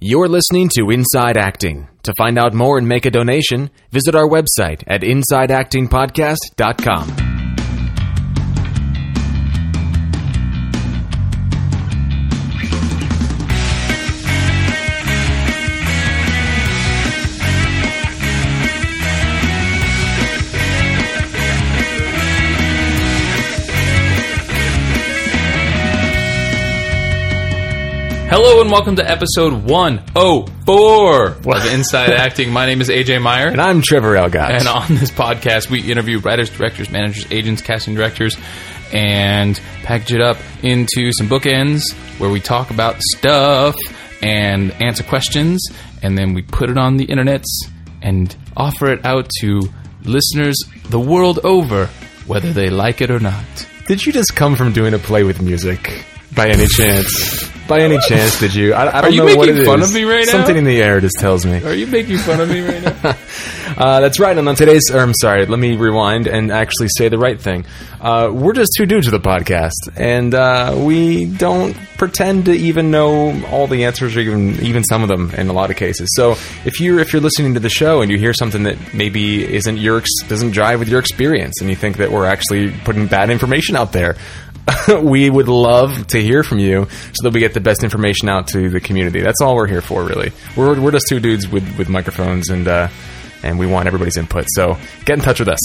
You're listening to Inside Acting. To find out more and make a donation, visit our website at InsideActingPodcast.com. Hello and welcome to episode 104 of Inside Acting. My name is AJ Meyer. And I'm Trevor Algatt. And on this podcast, we interview writers, directors, managers, agents, casting directors, and package it up into some bookends where we talk about stuff and answer questions, and then we put it on the internets and offer it out to listeners the world over, whether they like it or not. Did you just come from doing a play with music by any chance? By any chance, did you? I, I don't you know making what it fun is. of me right now? Something in the air just tells me. Are you making fun of me right now? Uh, that's right. And on today's, or I'm sorry, let me rewind and actually say the right thing. Uh, we're just two dudes with a podcast, and uh, we don't pretend to even know all the answers, or even even some of them in a lot of cases. So if you're if you're listening to the show and you hear something that maybe isn't your doesn't jive with your experience, and you think that we're actually putting bad information out there. we would love to hear from you so that we get the best information out to the community. That's all we're here for, really. We're, we're just two dudes with, with microphones, and uh, and we want everybody's input. So get in touch with us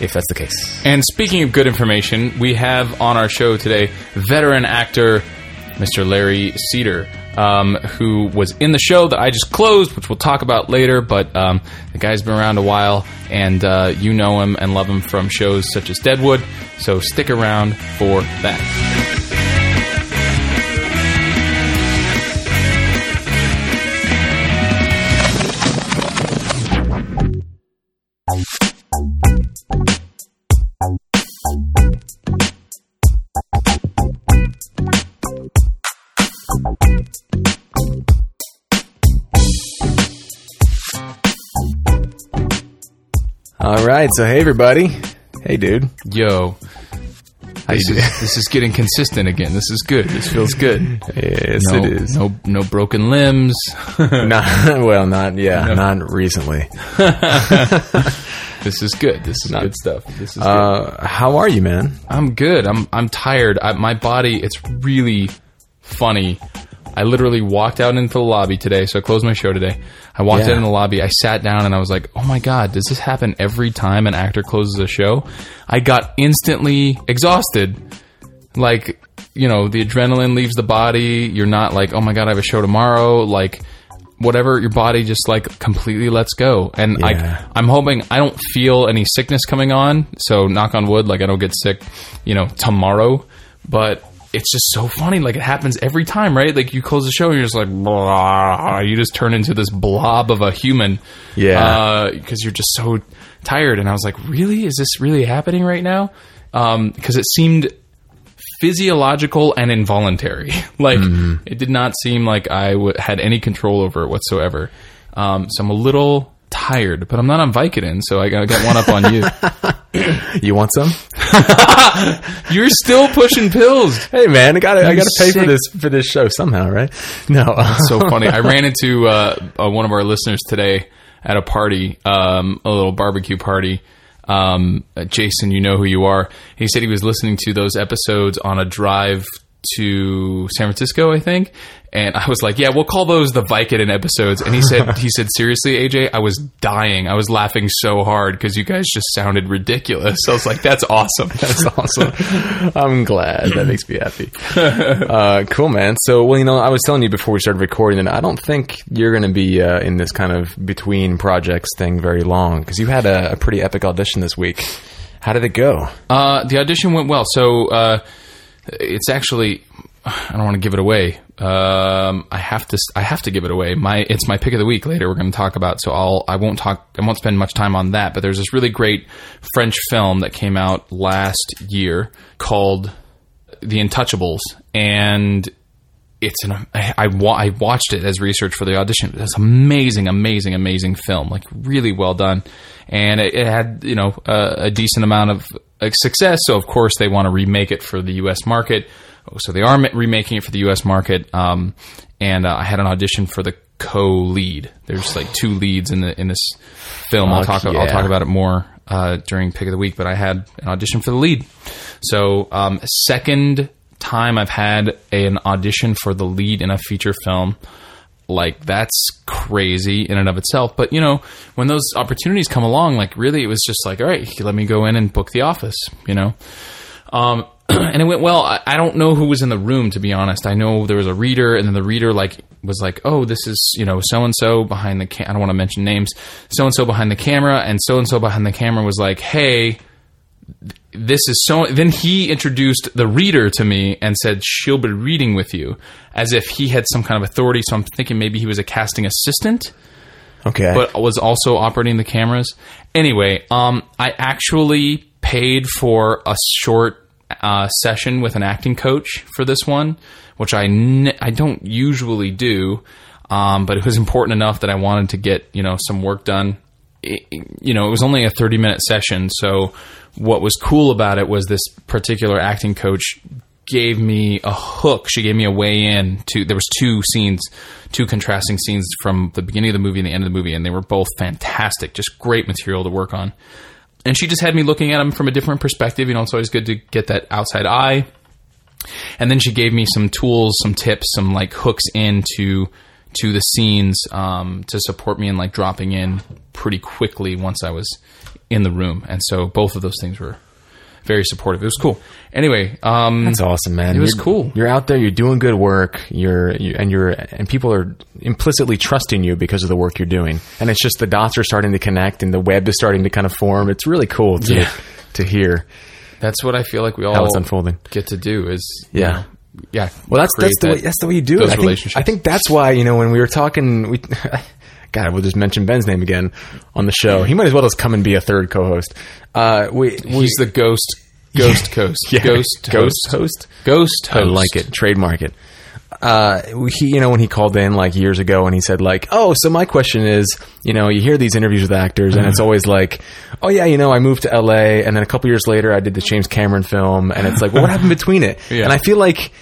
if that's the case. And speaking of good information, we have on our show today veteran actor Mr. Larry Cedar, um, who was in the show that I just closed, which we'll talk about later. But um, the guy's been around a while, and uh, you know him and love him from shows such as Deadwood. So stick around for that. All right. So hey, everybody. Hey, dude. Yo, this is, this is getting consistent again. This is good. This feels good. yes, No, it is. no, no broken limbs. Not well. Not yeah. Not recently. This is good. This is good stuff. This is good. Uh, how are you, man? I'm good. I'm I'm tired. I, my body, it's really funny. I literally walked out into the lobby today. So I closed my show today. I walked Yeah. out in the lobby. I sat down and I was like, "Oh my god, does this happen every time an actor closes a show?" I got instantly exhausted. Like, you know, the adrenaline leaves the body. You're not like, "Oh my god, I have a show tomorrow." Like whatever your body just like completely lets go and Yeah. I, i'm hoping i don't feel any sickness coming on so knock on wood like i don't get sick you know tomorrow but it's just so funny like it happens every time right like you close the show and you're just like blah, you just turn into this blob of a human Yeah. Uh, because you're just so tired and i was like really is this really happening right now um, because it seemed physiological and involuntary. like mm-hmm. it did not seem like I w- had any control over it whatsoever. Um, so I'm a little tired, but I'm not on Vicodin, so I gotta one up on you. You want some? You're still pushing pills. Hey, man. I got to I got to pay for this for this show somehow, right? No. so funny. I ran into uh, uh, one of our listeners today at a party, um, a little barbecue party. Um, uh, Jason, you know who you are. He said he was listening to those episodes on a drive to San Francisco, I think. And I was like, "Yeah, we'll call those the Vicodin episodes." And he said, "He said seriously, AJ, I was dying. I was laughing so hard because you guys just sounded ridiculous." I was like, "That's awesome." That's awesome. I'm glad. That makes me happy. Uh, cool, man. So, well, you know, I was telling you before we started recording that I don't think you're going to be uh, in this kind of between projects thing very long because you had a, a pretty epic audition this week. How did it go? Uh, the audition went well. So uh, it's actually I don't want to give it away. Um, I have to I have to give it away. My it's my pick of the week later. We're going to talk about. So I'll I won't talk. I won't spend much time on that. But there's this really great French film that came out last year called The Untouchables, and it's an I, I, wa- I watched it as research for the audition. It's amazing, amazing, amazing film. Like really well done, and it, it had you know a, a decent amount of success. So of course they want to remake it for the U.S. market. So they are remaking it for the U.S. market. Um, and uh, I had an audition for the co-lead. There's like two leads in the in this film. I'll Fuck talk. I'll talk about it more uh, during pick of the week. But I had an audition for the lead. So um, second time I've had an audition for the lead in a feature film. Like that's crazy in and of itself. But you know, when those opportunities come along, like really, it was just like, all right, let me go in and book the office. You know, um, and it went well. I, I don't know who was in the room to be honest. I know there was a reader, and then the reader like was like, "Oh, this is you know so and so behind the. Ca- I don't want to mention names. So and so behind the camera, and so and so behind the camera was like, hey." This is so. Then he introduced the reader to me and said she'll be reading with you, as if he had some kind of authority. So I'm thinking maybe he was a casting assistant Okay. but was also operating the cameras. Anyway, um, I actually paid for a short uh, session with an acting coach for this one, which I n- I don't usually do, um, but it was important enough that I wanted to get you know some work done. It- you know, it was only a thirty minute session, so what was cool about it was this particular acting coach gave me a hook. She gave me a way in to. There was two scenes, two contrasting scenes from the beginning of the movie and the end of the movie, and they were both fantastic. Just great material to work on. And she just had me looking at them from a different perspective. You know, it's always good to get that outside eye. And then she gave me some tools, some tips, some like hooks into to the scenes um, to support me in like dropping in pretty quickly once I was in the room. And so both of those things were very supportive. It was cool. Anyway, um, That's awesome, man. It was You're- cool. You're out there. You're doing good work. You're you, and you're and people are implicitly trusting you because of the work you're doing. And it's just the dots are starting to connect and the web is starting to kind of form. It's really cool to Yeah. to hear that's what I feel like we all how it's unfolding. get to do is you Yeah. know, yeah. Well, that's that's the that- way that's the way you do those it. I think, relationships. I think that's why you know when we were talking, we God, we'll just mention Ben's name again on the show. He might as well just come and be a third co-host. Uh, we, we He's the ghost, ghost coast, yeah, ghost, ghost host. host. ghost. I like it. Trademark it. Uh, he, you know, when he called in like years ago and he said like, oh, so my question is, you know, you hear these interviews with actors and it's always like, oh yeah, you know, I moved to LA and then a couple years later I did the James Cameron film and it's like, well, what happened between it? Yeah. And I feel like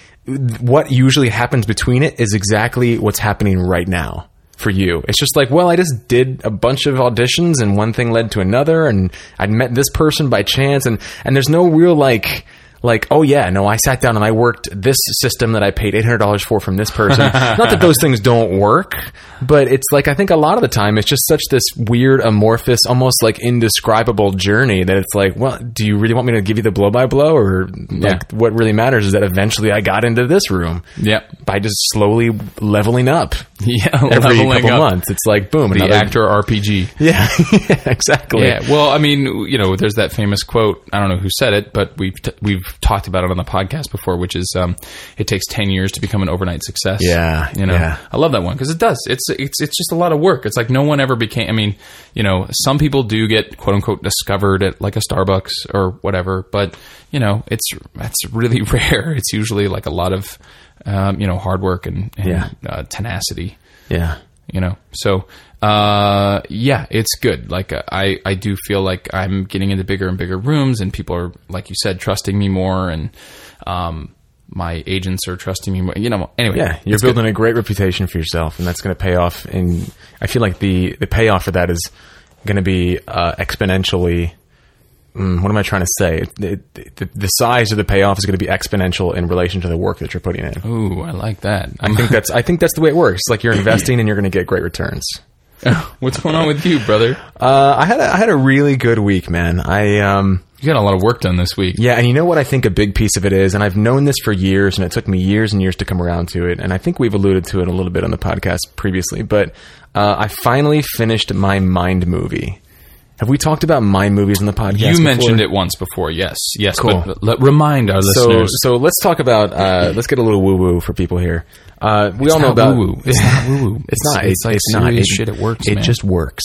what usually happens between it is exactly what's happening right now for you. It's just like, well, I just did a bunch of auditions and one thing led to another and I met this person by chance and and there's no real like like, oh yeah, no, I sat down and I worked this system that I paid eight hundred dollars for from this person. Not that those things don't work, but it's like I think a lot of the time it's just such this weird, amorphous, almost like indescribable journey that it's like, well, do you really want me to give you the blow by blow, or like what really matters is that eventually I got into this room Yep. by just slowly leveling up Yeah. every leveling couple up. months. It's like boom, The another actor RPG. Yeah, yeah, exactly. Yeah, well, I mean, you know, there's that famous quote. I don't know who said it, but we've t- we've talked about it on the podcast before, which is, um, "It takes ten years to become an overnight success." Yeah, you know, yeah. I love that one because it does. It's it's it's just a lot of work. It's like no one ever became. I mean, you know, some people do get quote unquote discovered at like a Starbucks or whatever, but you know, it's that's really rare. It's usually like a lot of, um, you know, hard work and, and Yeah. uh, tenacity yeah. You know so uh yeah it's good like uh, i i do feel like i'm getting into bigger and bigger rooms and people are like you said trusting me more and um my agents are trusting me more you know anyway Yeah, you're it's good. building a great reputation for yourself, and that's going to pay off. And I feel like the the payoff for that is going to be uh, exponentially. Mm, what am I trying to say? It, it, the, the size of the payoff is going to be exponential in relation to the work that you're putting in. ooh i like that I think that's I think that's the way it works. Like you're investing, and you're going to get great returns. what's going on with you brother Uh, I had a, I had a really good week, man. I um. you got a lot of work done this week Yeah, and you know what I think a big piece of it is, and I've known this for years, and it took me years and years to come around to it, and I think we've alluded to it a little bit on the podcast previously, but uh, I finally finished my Mind movie. Have we talked about Mind movies in the podcast? you before? mentioned it once before yes yes Cool. but let, remind our So, listeners so let's talk about. Uh, let's get a little woo woo for people here. Uh, we all know about. woo-woo. It's not woo-woo. It's, It's- not. it's like not. serious shit. It works, It man. just works.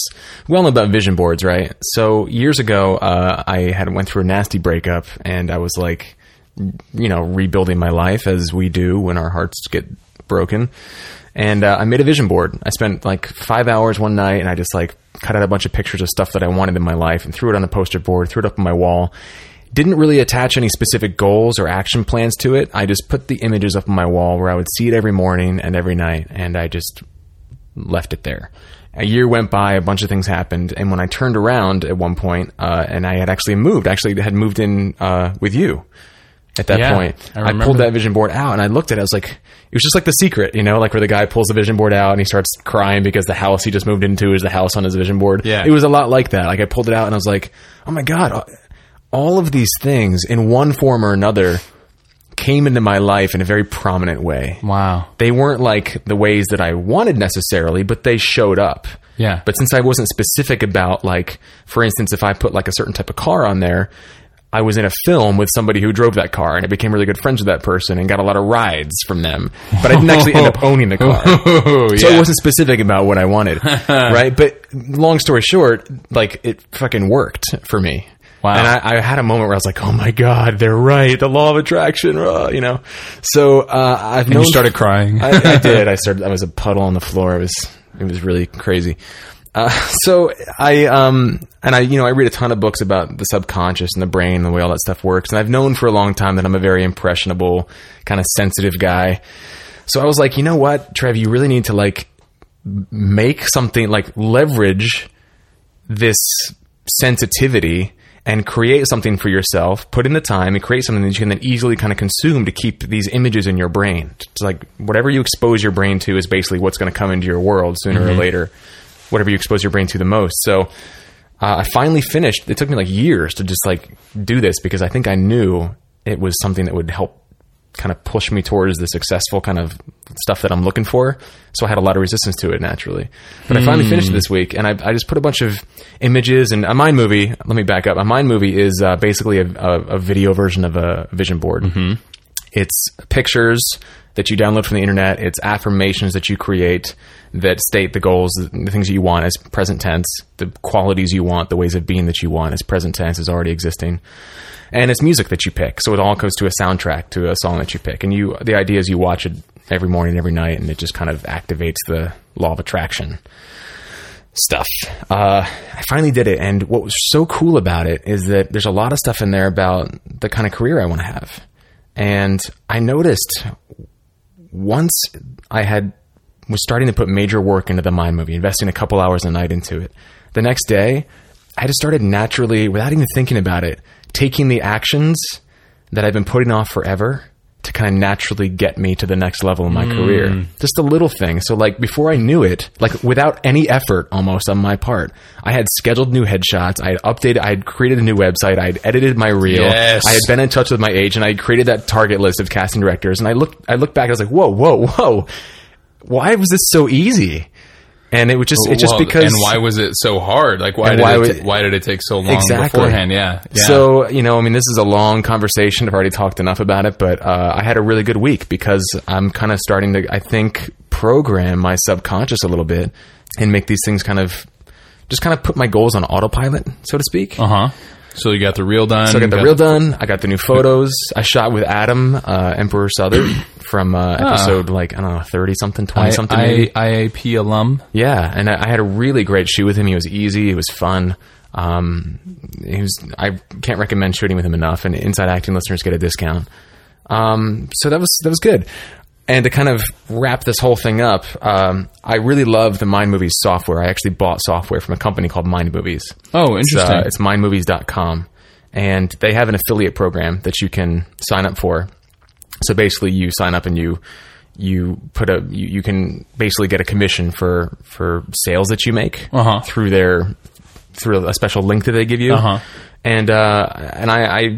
We all know about vision boards, right? So years ago, uh, I had went through a nasty breakup, and I was like, you know, rebuilding my life as we do when our hearts get broken. And uh, I made a vision board. I spent like five hours one night, and I just like cut out a bunch of pictures of stuff that I wanted in my life, and threw it on the poster board, threw it up on my wall. didn't really attach any specific goals or action plans to it. I just put the images up on my wall where I would see it every morning and every night, and I just left it there. A year went by, a bunch of things happened, and when I turned around at one point, uh, and I had actually moved, actually had moved in uh, with you at that Yeah, point. I I, pulled that. vision board out and I looked at it. I was like, it was just like the secret, you know, like where the guy pulls the vision board out and he starts crying because the house he just moved into is the house on his vision board. Yeah. It was a lot like that. Like I pulled it out and I was like, oh my God, all of these things in one form or another came into my life in a very prominent way. Wow. They weren't like the ways that I wanted necessarily, but they showed up. Yeah. But since I wasn't specific about like, for instance, if I put like a certain type of car on there, I was in a film with somebody who drove that car and I became really good friends with that person and got a lot of rides from them. But I didn't actually end up owning the car. Oh, So yeah. I wasn't specific about what I wanted. right? But long story short, like it fucking worked for me. Wow. And I, I had a moment where I was like, "Oh my god, they're right! The law of attraction!" uh, you know. So uh, I've and known you started crying. I, I did. I started. I was a puddle on the floor. It was. It was really crazy. Uh, so I um and I you know I read a ton of books about the subconscious and the brain and the way all that stuff works. And I've known for a long time that I'm a very impressionable, kind of sensitive guy. So I was like, you know what, Trev, you really need to like make something like leverage this sensitivity and create something for yourself, put in the time and create something that you can then easily kind of consume to keep these images in your brain. It's like whatever you expose your brain to is basically what's going to come into your world sooner or later, whatever you expose your brain to the most. So uh, I finally finished. It took me like years to just like do this because I think I knew it was something that would help kind of push me towards the successful kind of stuff that I'm looking for. So I had a lot of resistance to it naturally. But I finally finished it this week, and I, I just put a bunch of images and a mind movie. Let me back up. A mind movie is uh, basically a, a, a video version of a vision board. It's pictures that you download from the internet. It's affirmations that you create that state the goals, the things that you want as present tense, the qualities you want, the ways of being that you want as present tense is already existing. And it's music that you pick. So it all goes to a soundtrack to a song that you pick. And you, the idea is you watch it every morning, every night, and it just kind of activates the law of attraction stuff. Uh, I finally did it, and what was so cool about it is that there's a lot of stuff in there about the kind of career I want to have. And I noticed once I had was starting to put major work into the mind movie, investing a couple hours a night into it. The next day, I just started naturally, without even thinking about it, taking the actions that I've been putting off forever kind of naturally get me to the next level in my mm. career. Just a little thing. So like before I knew it, like without any effort almost on my part, I had scheduled new headshots. I had updated, I had created a new website. I had edited my reel. Yes. I had been in touch with my agent. I had created that target list of casting directors. And I looked, I looked back. I was like, whoa, whoa, whoa. Why was this so easy? And it was just, it's just Well, because. and why was it so hard? Like why did why it why did it take so long Exactly. beforehand? Yeah. yeah. So, you know, I mean, this is a long conversation. I've already talked enough about it, but uh, I had a really good week because I'm kind of starting to, I think, program my subconscious a little bit and make these things kind of just kind of put my goals on autopilot, so to speak. uh huh. So you got the reel done. So I got the got- reel done. I got the new photos. I shot with Adam, uh, Emperor Southern from uh, episode like I don't know thirty something, twenty I, something. I. IAP alum. Yeah, and I, I had a really great shoot with him. He was easy. It was fun. Um, he was. I can't recommend shooting with him enough. And inside acting listeners get a discount. Um, so that was that was good. And to kind of wrap this whole thing up, um, I really love the Mind Movies software. I actually bought software from a company called Mind Movies. Oh, It's, interesting. uh, it's mindmovies.com. And they have an affiliate program that you can sign up for. So basically, you sign up and you you put a you, you can basically get a commission for for sales that you make Uh-huh. through their through a special link that they give you. Uh-huh. And uh, and I, I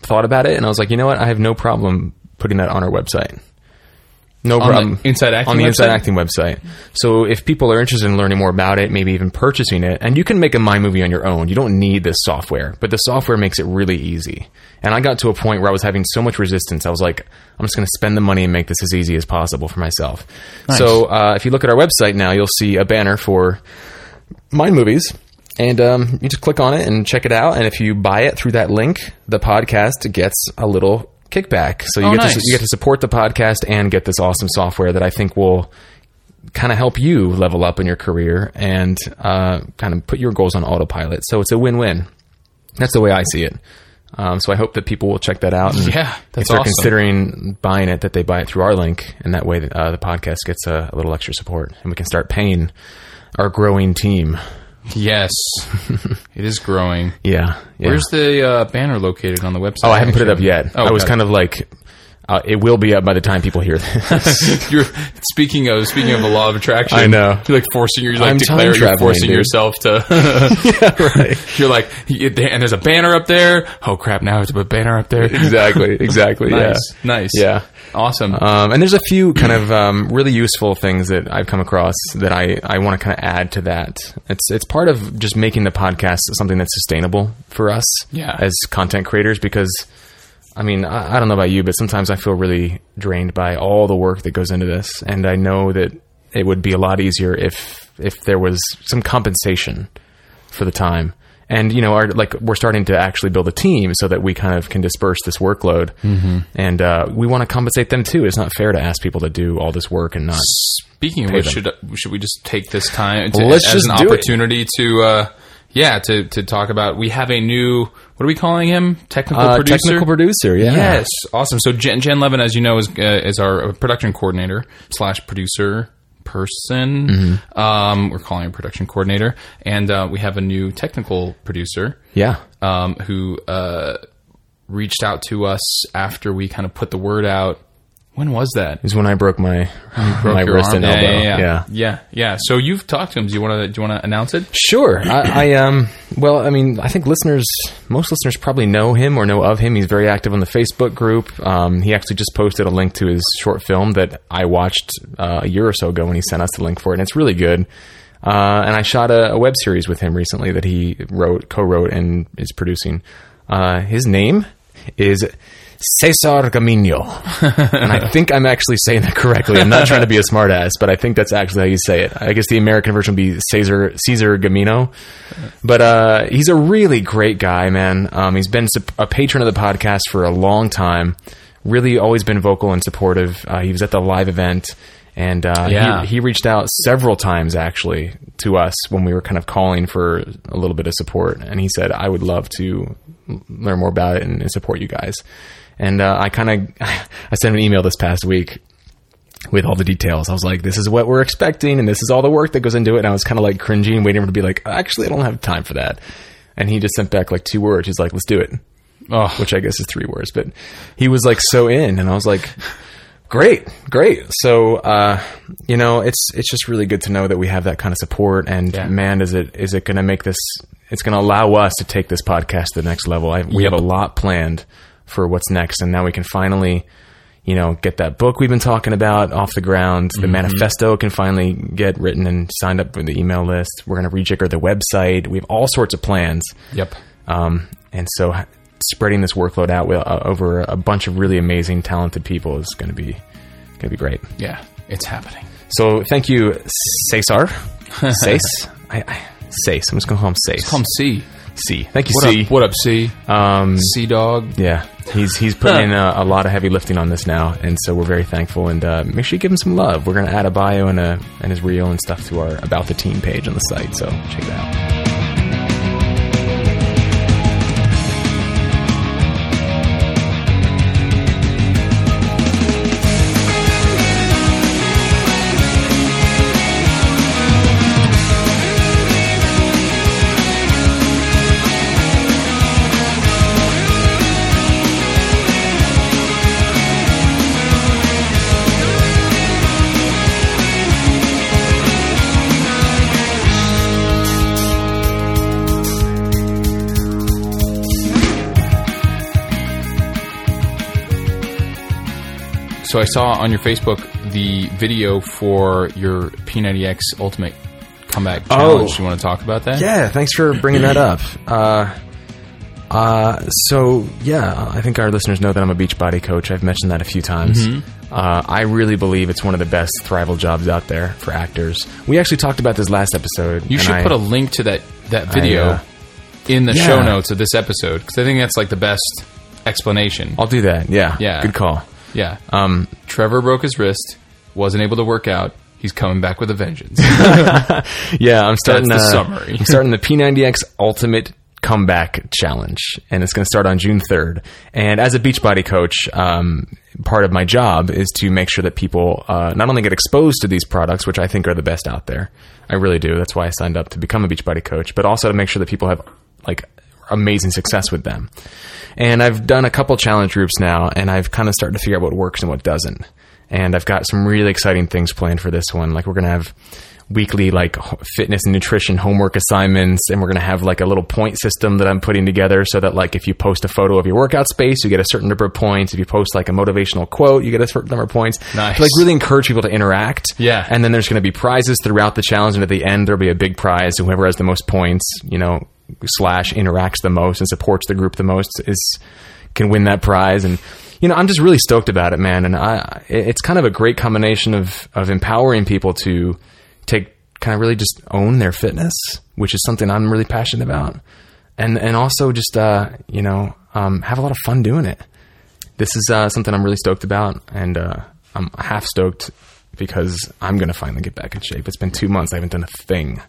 thought about it and I was like, you know what? I have no problem putting that on our website. No problem. Inside Acting on the Inside? Acting website. So if people are interested in learning more about it, maybe even purchasing it, and you can make a mind movie on your own. You don't need this software, but the software makes it really easy. And I got to a point where I was having so much resistance. I was like, I'm just going to spend the money and make this as easy as possible for myself. So uh, if you look at our website now, you'll see a banner for Mind Movies. And um, you just click on it and check it out. And if you buy it through that link, the podcast gets a little kickback. So you Oh, get to, you get to support the podcast and get this awesome software that I think will kind of help you level up in your career and uh, kind of put your goals on autopilot. So it's a win-win. That's the way I see it. Um, so I hope that people will check that out. And Yeah, that's if they're awesome. considering buying it, that they buy it through our link, and that way uh, the podcast gets a, a little extra support, and we can start paying our growing team. Yes, it is growing. Yeah. yeah. Where's the uh, banner located on the website? Oh, I haven't put it up actually? yet. Oh, I was okay. kind of like, uh, it will be up by the time people hear this. You're speaking of speaking of the law of attraction. I know. You're like forcing. You're like I'm You're forcing dude. yourself to. yeah, right. You're like, and there's a banner up there. Oh crap! Now there's a banner up there. Exactly. Exactly. nice, Yeah. nice. Yeah. awesome. Um, and there's a few kind of um, really useful things that I've come across that I, I want to kind of add to that. It's it's part of just making the podcast something that's sustainable for us Yeah. as content creators because I mean I, I don't know about you, but sometimes I feel really drained by all the work that goes into this, and I know that it would be a lot easier if if there was some compensation for the time. And you know, our, like we're starting to actually build a team so that we kind of can disperse this workload, mm-hmm. and uh, we want to compensate them too. It's not fair to ask people to do all this work and not. Speaking of which, them. should should we just take this time to, Well, let's as just an do it. opportunity to, uh, yeah, to to talk about? We have a new. What are we calling him? Technical Uh, producer. technical producer, yeah. Yes, awesome. So Jen, Jen Levin, as you know, is uh, is our production coordinator slash producer person. Mm-hmm. Um, we're calling him production coordinator, and uh, we have a new technical producer Yeah, um, who uh, reached out to us after we kind of put the word out. When was that? is when I broke my my wrist arm? and elbow. Yeah, yeah, yeah. yeah, yeah, yeah. So you've talked to him. Do you want to? Do you want to announce it? Sure. I, I um. Well, I mean, I think listeners, most listeners probably know him or know of him. He's very active on the Facebook group. Um, he actually just posted a link to his short film that I watched uh, a year or so ago when he sent us the link for it, and it's really good. Uh, and I shot a, a web series with him recently that he wrote, co-wrote, and is producing. Uh, his name is Cesar Gamino, and I think I'm actually saying that correctly. I'm not trying to be a smartass, but I think that's actually how you say it. I guess the American version would be Cesar Caesar Gamino, but uh, he's a really great guy, man. Um, he's been a patron of the podcast for a long time. Really, always been vocal and supportive. Uh, he was at the live event, and uh, Yeah. he, he reached out several times actually to us when we were kind of calling for a little bit of support. And he said, "I would love to learn more about it and, and support you guys." And uh, I kind of I sent an email this past week with all the details. I was like, "This is what we're expecting, and this is all the work that goes into it." And I was kind of like cringing, waiting for him to be like, "Actually, I don't have time for that." And he just sent back like two words. He's like, "Let's do it," Oh, which I guess is three words, but he was like so in, and I was like, "Great, great." So, uh, you know, it's it's just really good to know that we have that kind of support. And Yeah. man, is it is it going to make this? It's going to allow us to take this podcast to the next level. I, we Yep. have a lot planned for what's next, and now we can finally. You know, get that book we've been talking about off the ground. The manifesto can finally get written and signed up with the email list. We're going to rejigger the website. We have all sorts of plans. yep. Um, and so spreading this workload out uh, over a bunch of really amazing, talented people is going to be going to be great. Yeah, it's happening. So thank you, Cesar. Case. I, I, Sace. I'm just going to call him Sace. Come C. C. Thank you, What C. up? What up, C? Um, C dog. yeah, he's he's putting in a, a lot of heavy lifting on this now, and so we're very thankful. And uh, make sure you give him some love. We're going to add a bio and a and his reel and stuff to our about the team page on the site. So check that out. So I saw on your Facebook the video for your P90X Ultimate Comeback Challenge. Oh, You want to talk about that? Yeah, thanks for bringing that up. Uh, uh, so yeah, I think our listeners know that I'm a Beachbody coach. I've mentioned that a few times. Uh, I really believe it's one of the best thrival jobs out there for actors. We actually talked about this last episode. You should I- put a link to that that video uh, in the yeah. show notes of this episode because I think that's like the best explanation. I'll do that. Yeah, Yeah. good call. Yeah. Um, Trevor broke his wrist, wasn't able to work out. He's coming back with a vengeance. yeah, I'm starting That's the uh, summary. I'm starting the P90X Ultimate comeback challenge, and it's going to start on June 3rd. And as a Beachbody coach, um, part of my job is to make sure that people uh, not only get exposed to these products, which I think are the best out there. I really do. That's why I signed up to become a Beachbody coach, but also to make sure that people have like amazing success with them. And I've done a couple challenge groups now, and I've kind of started to figure out what works and what doesn't. And I've got some really exciting things planned for this one. Like we're going to have weekly like fitness and nutrition homework assignments and we're going to have like a little point system that I'm putting together so that like if you post a photo of your workout space you get a certain number of points if you post like a motivational quote you get a certain number of points Nice. to like really encourage people to interact Yeah. and then there's going to be prizes throughout the challenge and at the end there'll be a big prize whoever has the most points you know slash interacts the most and supports the group the most is can win that prize. And you know i'm just really stoked about it man. And i it's kind of a great combination of of empowering people to take kind of really just own their fitness which is something i'm really passionate about. And and also just uh you know um have a lot of fun doing it. This is uh, something I'm really stoked about, and uh, I'm half stoked because I'm to finally get back in shape. It's been two months; I haven't done a thing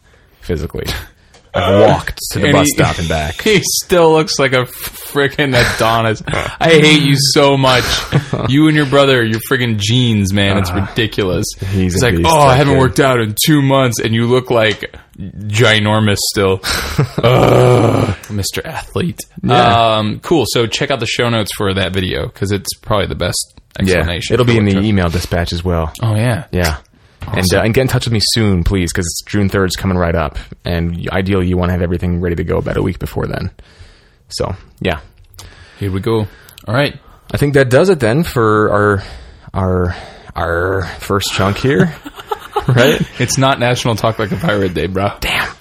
physically. I've walked to the And bus he- stop and back. He still looks like a freaking Adonis. I hate you so much. You and your brother, your friggin' jeans, man. It's ridiculous. Uh, he's it's like, beast, oh, I haven't kid." worked out in two months, and you look like ginormous still. Ugh, Mr. Athlete. Yeah. Um, cool. So check out the show notes for that video because it's probably the best Yeah, explanation. it'll be in the email dispatch as well. Oh yeah. Yeah. And, uh, and get in touch with me soon, please, because June 3rd is coming right up. And ideally, you want to have everything ready to go about a week before then. So, yeah. Here we go. All right. I think that does it then for our our our first chunk here. right? It's not National Talk Like a Pirate Day, bro. Damn.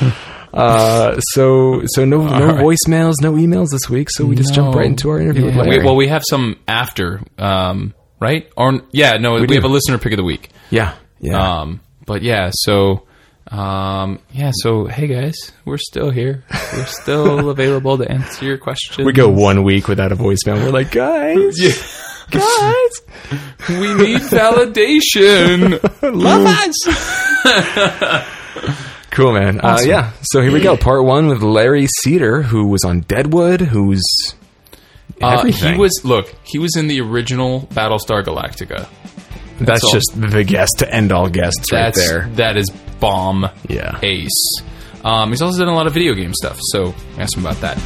Uh, so so no no right. voicemails, no emails this week. So we just jump right into our interview with Yeah. We, well, we have some after, um, right? Or yeah, no, we, do. have a listener pick of the week. Yeah, yeah. Um, but yeah, so um, yeah, so hey guys, we're still here. We're still available to answer your questions. we go one week without a voicemail. We're like, guys, guys, We need validation. love us. cool, man. Uh, yeah. So here we go. Part one with Larry Cedar, who was on Deadwood, who's Uh, he was look. He was in the original Battlestar Galactica. That's just the guest to end all guests right there. that is bomb. Yeah. ace. Um, he's also done a lot of video game stuff, so ask him about that.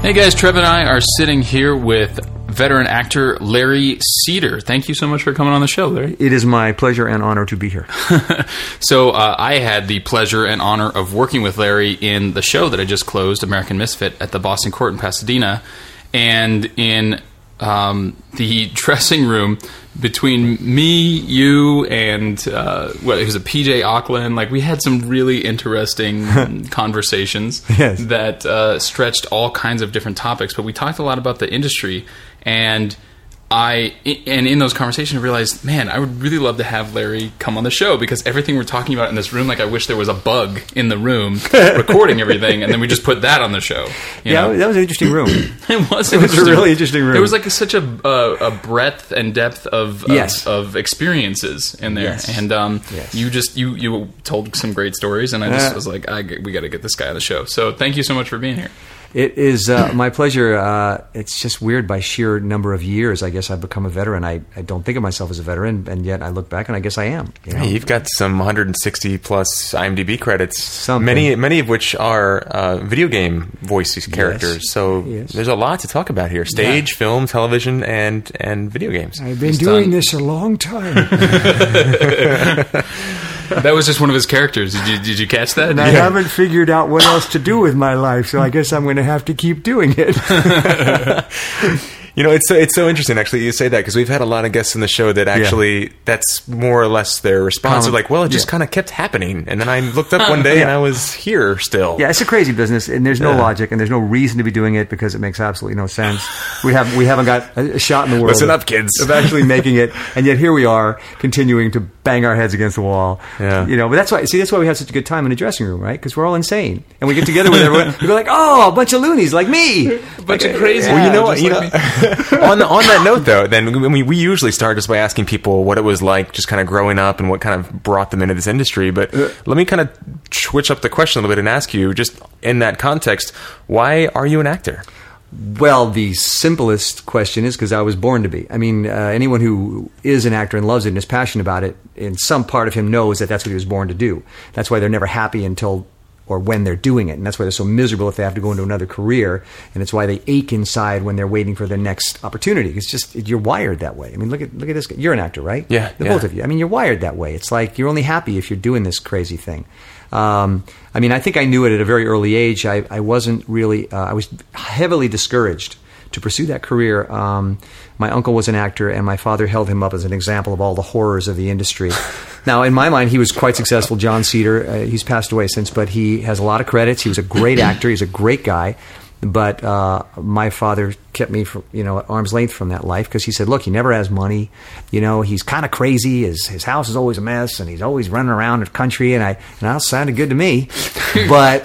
Hey guys, Trev and I are sitting here with veteran actor Larry Cedar. Thank you so much for coming on the show, Larry. It is my pleasure and honor to be here. So uh, I had the pleasure and honor of working with Larry in the show that I just closed, American Misfit, at the Boston Court in Pasadena, and in um, the dressing room between me, you, and uh, what it was a PJ Ochlan. Like we had some really interesting conversations Yes. that uh, stretched all kinds of different topics. But we talked a lot about the industry and. I and in those conversations I realized, man, I would really love to have Larry come on the show because everything we're talking about in this room, like I wish there was a bug in the room recording everything, and then we just put that on the show. you Yeah, know? that was an interesting room. it was. It was a really interesting room. There was like a, such a uh, a breadth and depth of of, Yes. of experiences in there, Yes. and um, Yes. you just you you told some great stories, and I just Yeah. was like, I, we got to get this guy on the show. So thank you so much for being here. It is uh, my pleasure. Uh, it's just weird by sheer number of years. I guess I've become a veteran. I, I don't think of myself as a veteran, and yet I look back and I guess I am. You know? Hey, you've got some 160 plus IMDb credits, Something. many many of which are uh, video game voice characters. So Yes. there's a lot to talk about here: stage, film, television, and and video games. I've been He's doing done- this a long time, That was just one of his characters. Did you did you catch that? and I haven't figured out what else to do with my life. So I guess I'm going to have to keep doing it. You know, it's so, it's so interesting actually you say that because we've had a lot of guests in the show that actually that's more or less their response. They're like, well, it just yeah. kind of kept happening, and then I looked up one day and I was here still. Yeah, it's a crazy business, and there's no Yeah. logic, and there's no reason to be doing it because it makes absolutely no sense. We have we haven't got a a shot in the world. Listen of- up, kids. Of actually making it, and yet here we are continuing to bang our heads against the wall. Yeah. you know. But that's why. See, that's why we have such a good time in the dressing room, right? Because we're all insane, and we get together with everyone. We go like, oh, a bunch of loonies like me. A bunch of crazy. Well, you know what? You like know, me. on the, on that note, though, then we, we usually start just by asking people what it was like, just kind of growing up, and what kind of brought them into this industry. But let me kind of switch up the question a little bit and ask you, just in that context, why are you an actor? Well, the simplest question is because I was born to be. I mean, uh, anyone who is an actor and loves it and is passionate about it, in some part of him knows that that's what he was born to do. That's why they're never happy until or when they're doing it, and that's why they're so miserable if they have to go into another career, and it's why they ache inside when they're waiting for their next opportunity. It's just you're wired that way. I mean, look at look at this. guy. You're an actor, right? Yeah, the yeah. both of you. I mean, you're wired that way. It's like you're only happy if you're doing this crazy thing. Um, I mean, I think I knew it at a very early age. I, I wasn't really, uh, I was heavily discouraged to pursue that career. Um, my uncle was an actor, and my father held him up as an example of all the horrors of the industry. now, in my mind, he was quite successful. Jon Cedar, uh, he's passed away since, but he has a lot of credits. He was a great actor. He's a great guy. But uh, my father kept me from, you know, at arm's length from that life because he said, "Look, he never has money. You know, he's kind of crazy. His his house is always a mess, and he's always running around the country." And I and that sounded good to me, but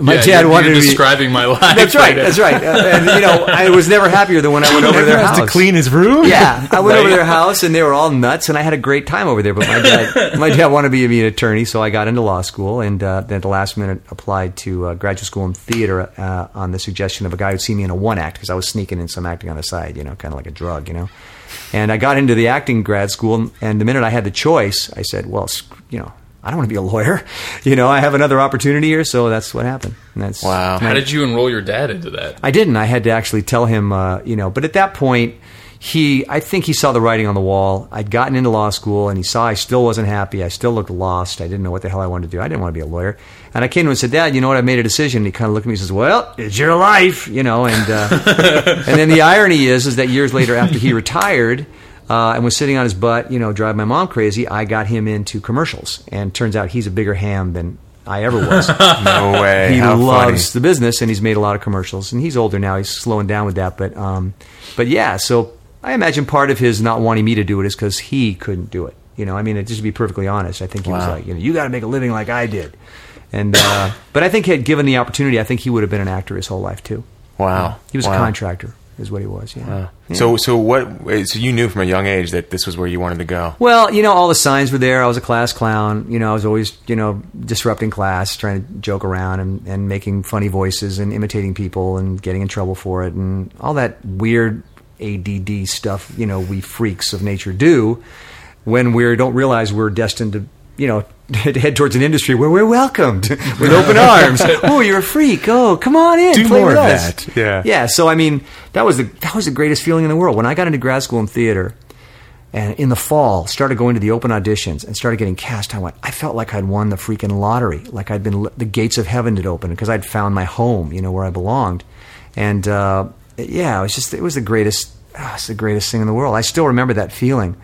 my Yeah, dad you're, wanted you're to be- describing my life. That's right. now. That's right. Uh, and you know, I was never happier than when I went over to their house. to clean his room. Yeah, I went over to their house and they were all nuts, and I had a great time over there. But my dad, my dad wanted me to be an attorney, so I got into law school, and uh, then at the last minute applied to uh, graduate school in theater uh, on the suggestion of a guy who'd seen me in a one act because I was sneaking in some acting on the side, you know, kind of like a drug, you know. And I got into the acting grad school, and the minute I had the choice, I said, "Well, you know." I don't want to be a lawyer, you know. I have another opportunity here, so that's what happened. And that's Wow. How did you enroll your dad into that? I didn't. I had to actually tell him, uh, you know. But at that point, he, I think he saw the writing on the wall. I'd gotten into law school, and he saw I still wasn't happy. I still looked lost. I didn't know what the hell I wanted to do. I didn't want to be a lawyer. And I came to him and said, "Dad, you know what? I made a decision." And he kind of looked at me and says, "Well, it's your life, you know." And uh, and then the irony is, is that years later, after he retired. Uh, and was sitting on his butt, you know, driving my mom crazy. I got him into commercials, and turns out he's a bigger ham than I ever was No way. he How loves funny. the business and he's made a lot of commercials and he's older now he's slowing down with that but um but yeah so i imagine part of his not wanting me to do it is because he couldn't do it you know i mean just to be perfectly honest i think he was like you know you got to make a living like i did and uh but i think had given the opportunity i think he would have been an actor his whole life too Wow. he was Wow. a contractor is what he was yeah, Yeah. So, so what? So you knew from a young age that this was where you wanted to go. Well, you know, all the signs were there. I was a class clown. You know, I was always, you know, disrupting class, trying to joke around and, and making funny voices and imitating people and getting in trouble for it and all that weird ADD stuff, you know, we freaks of nature do when we don't realize we're destined to, you know, to head towards an industry where we're welcomed with open arms. Oh, you're a freak. Oh, come on in. Do play more with of us. that. Yeah. Yeah. So I mean, that was the that was the greatest feeling in the world when I got into grad school in theater and in the fall started going to the open auditions and started getting cast i went i felt like i'd won the freaking lottery like i'd been the gates of heaven had opened because i'd found my home you know where i belonged and uh, yeah it was just it was the greatest ah, it's the greatest thing in the world i still remember that feeling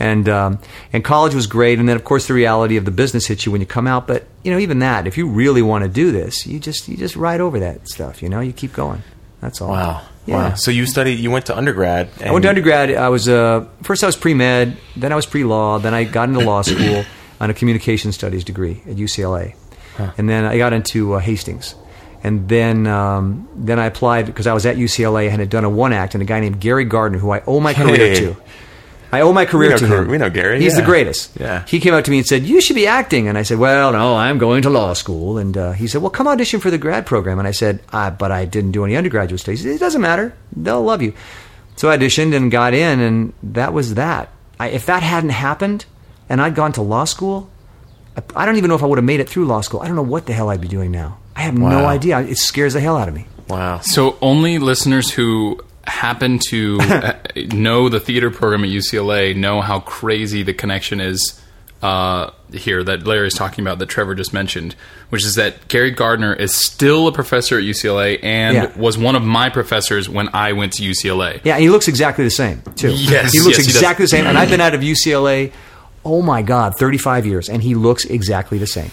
and um, and college was great and then of course the reality of the business hits you when you come out but you know even that if you really want to do this you just you just ride over that stuff you know you keep going that's all Wow. yeah. Wow. So you studied. You went to undergrad. I went to undergrad. I was uh, first I was pre med, then I was pre law, then I got into law school on a communication studies degree at UCLA, and then I got into uh, Hastings, and then um, then I applied because I was at UCLA and had done a one act, and a guy named Gary Gardner, who I owe my career Hey. to. I owe my career to Gar- him. we know Gary, He's yeah. the greatest. Yeah. He came up to me and said, "You should be acting," and I said, "Well, no, I'm going to law school." And uh, he said, "Well, come audition for the grad program." And I said, ah, "But I didn't do any undergraduate studies." He said, It doesn't matter; they'll love you. So I auditioned and got in, and that was that. I, if that hadn't happened, and I'd gone to law school, I, I don't even know if I would have made it through law school. I don't know what the hell I'd be doing now. I have no idea. It scares the hell out of me. Wow. So only listeners who happen to uh, know the theater program at UCLA know how crazy the connection is uh, here that Larry is talking about that Trevor just mentioned, which is that Gary Gardner is still a professor at UCLA and Yeah. was one of my professors when I went to UCLA. Yeah, and he looks exactly the same too. Yes, he looks yes, he exactly the same. And I've been out of UCLA, oh my God, 35 years, and he looks exactly the same.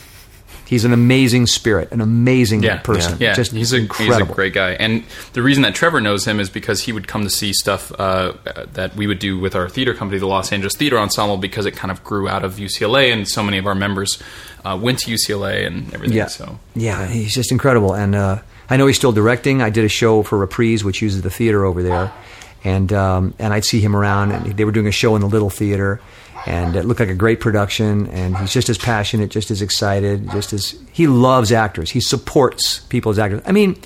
He's an amazing spirit, an amazing yeah, person. Yeah, just he's a incredible. he's a great guy. And the reason that Trevor knows him is because he would come to see stuff uh, that we would do with our theater company, the Los Angeles Theater Ensemble, because it kind of grew out of UCLA, and so many of our members uh, went to UCLA and everything. Yeah, So yeah, he's just incredible. And uh, I know he's still directing. I did a show for Reprise, which uses the theater over there, and um, and I'd see him around. And they were doing a show in the Little Theater, and it looked like a great production. And he's just as passionate, just as excited, just as he loves actors. He supports people as actors. I mean.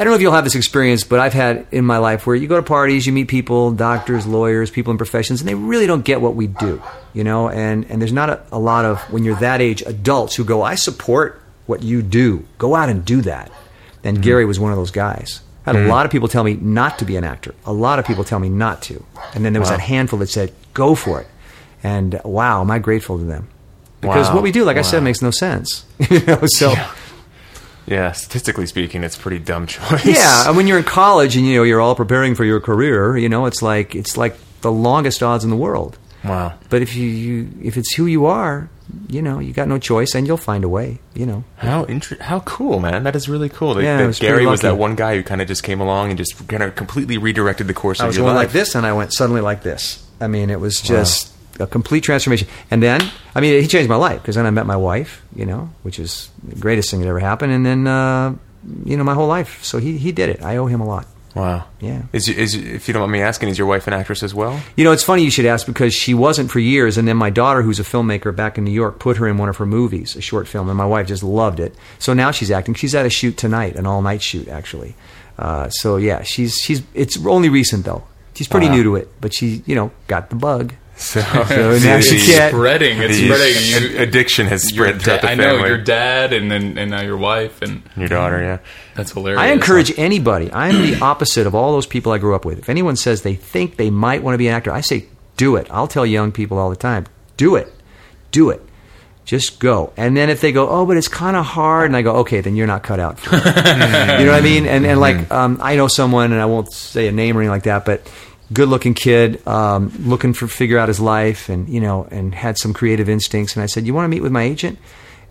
I don't know if you'll have this experience, but I've had in my life where you go to parties, you meet people, doctors, lawyers, people in professions, and they really don't get what we do, you know. And and there's not a, a lot of when you're that age adults who go, I support what you do. Go out and do that. And mm-hmm. Gary was one of those guys. I had a mm-hmm. lot of people tell me not to be an actor. A lot of people tell me not to. And then there was that handful that said, go for it. And wow, am I grateful to them. Because Wow. what we do, like I said, makes no sense. you know, so Yeah, statistically speaking, it's a pretty dumb choice. yeah, and when you're in college and you know you're all preparing for your career, you know it's like it's like the longest odds in the world. Wow. But if you, you if it's who you are, you know you got no choice, and you'll find a way. You know. How inter- how cool, man! That is really cool. That, Yeah, that was Gary was that one guy who kind of just came along and just kind of completely redirected the course I of was your going life. like this, and I went suddenly like this. I mean, it was just a complete transformation. And then, I mean, he changed my life because then I met my wife, you know, which is the greatest thing that ever happened. And then, uh, you know, my whole life. So he he did it. I owe him a lot. Wow. Yeah. Is, is if you don't mind me asking, is your wife an actress as well? You know, it's funny you should ask because she wasn't for years, and then my daughter, who's a filmmaker back in New York, put her in one of her movies, a short film, and my wife just loved it. So now she's acting. She's at a shoot tonight, an all-night shoot actually. Uh, so yeah, she's she's. It's only recent though. She's pretty Wow. new to it, but she, you know, got the bug. So, So now she can't- spreading, it's the spreading. You- addiction has your spread throughout da- the I know your dad, and then and now your wife, and Your daughter, yeah. that's hilarious. I encourage anybody. I am the opposite of all those people I grew up with. If anyone says they think they might want to be an actor, I say, do it. I'll tell young people all the time, do it. Do it. Just go. And then if they go, oh, but it's kind of hard, and I go, okay, then you're not cut out for it. you know what I mean? And, and like, um, I know someone, and I won't say a name or anything like that, but good looking kid, um, looking for figure out his life, and you know, and had some creative instincts. And I said, you want to meet with my agent?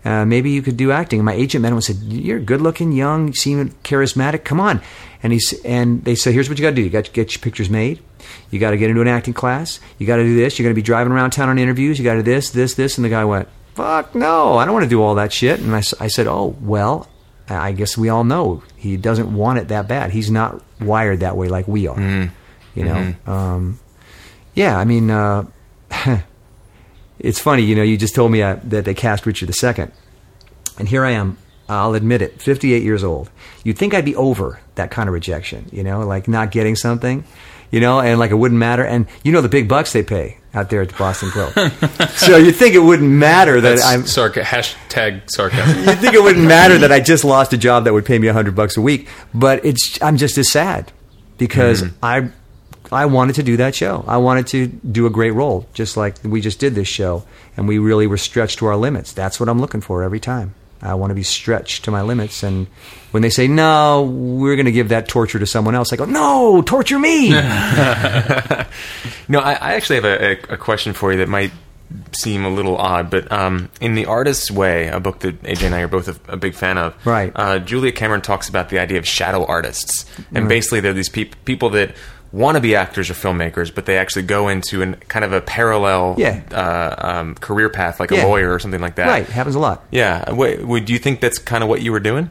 Uh, maybe you could do acting. And my agent met him and said, "You're good looking, young, you seem charismatic. Come on." And he's and they said, "Here's what you got to do. You got to get your pictures made. You got to get into an acting class. You got to do this. You're going to be driving around town on interviews. You got to do this, this, this." And the guy went, "Fuck no, I don't want to do all that shit." And I said, "Oh well." I guess we all know he doesn't want it that bad. He's not wired that way like we are. You know, um, yeah. I mean, uh, it's funny. You know, you just told me uh, that they cast Richard II, and here I am. I'll admit it, 58 years old. You'd think I'd be over that kind of rejection. You know, like not getting something. You know, and like it wouldn't matter. And you know the big bucks they pay out there at the Boston Globe. so you'd think it wouldn't matter that That's I'm sarca- hashtag sarcasm. You'd think it wouldn't matter that I just lost a job that would pay me a hundred bucks a week, but it's I'm just as sad because I I wanted to do that show. I wanted to do a great role, just like we just did this show, and we really were stretched to our limits. That's what I'm looking for every time. I want to be stretched to my limits, and when they say no, we're going to give that torture to someone else, I go, no, torture me. No, I, I actually have a, a, a question for you that might seem a little odd, but um, in The Artist's Way, a book that AJ and I are both a, a big fan of, Right. Uh, Julia Cameron talks about the idea of shadow artists, and basically they're these peop people that want to be actors or filmmakers, but they actually go into an kind of a parallel Yeah. uh, um, career path, like Yeah. a lawyer or something like that. right, happens a lot. Yeah. Wait, would you think that's kind of what you were doing?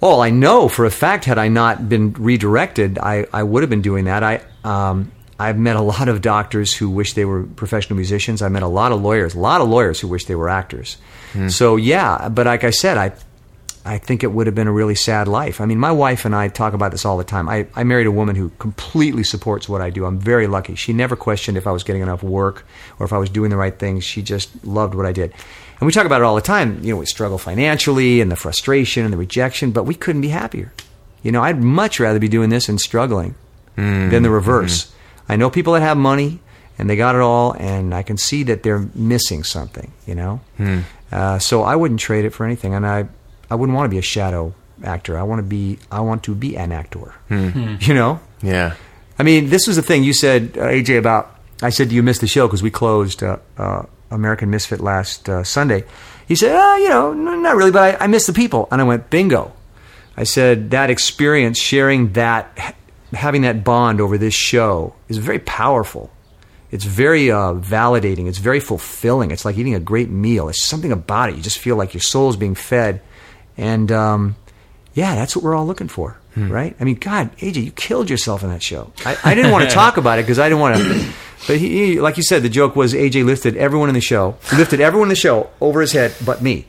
Well, I know for a fact, had I not been redirected, I, I would have been doing that. I, um, I've met a lot of doctors who wish they were professional musicians. I've met a lot of lawyers, a lot of lawyers who wish they were actors. So, yeah, but like I said, I, I think it would have been a really sad life. I mean, my wife and I talk about this all the time. I, I married a woman who completely supports what I do. I'm very lucky. She never questioned if I was getting enough work or if I was doing the right things. She just loved what I did. And we talk about it all the time. You know, we struggle financially and the frustration and the rejection, but we couldn't be happier. You know, I'd much rather be doing this and struggling hmm. than the hmm. reverse. I know people that have money and they got it all, and I can see that they're missing something, you know. Hmm. Uh, so I wouldn't trade it for anything, and I I wouldn't want to be a shadow actor. I want to be I want to be an actor, you know. Yeah. I mean, this was the thing you said, uh, AJ, about. I said "Do you missed the show because we closed uh, uh, American Misfit last uh, Sunday. He said, oh, you know, n- not really, but I, I miss the people. And I went, bingo. I said, that experience, sharing that, ha- having that bond over this show is very powerful. It's very uh, validating. It's very fulfilling. It's like eating a great meal. It's something about it. You just feel like your soul is being fed. And um, yeah, that's what we're all looking for, right? I mean, God, AJ, you killed yourself in that show. I, I didn't want to talk about it because I didn't want to. But he, he, like you said, the joke was AJ lifted everyone in the show, lifted everyone in the show over his head but me.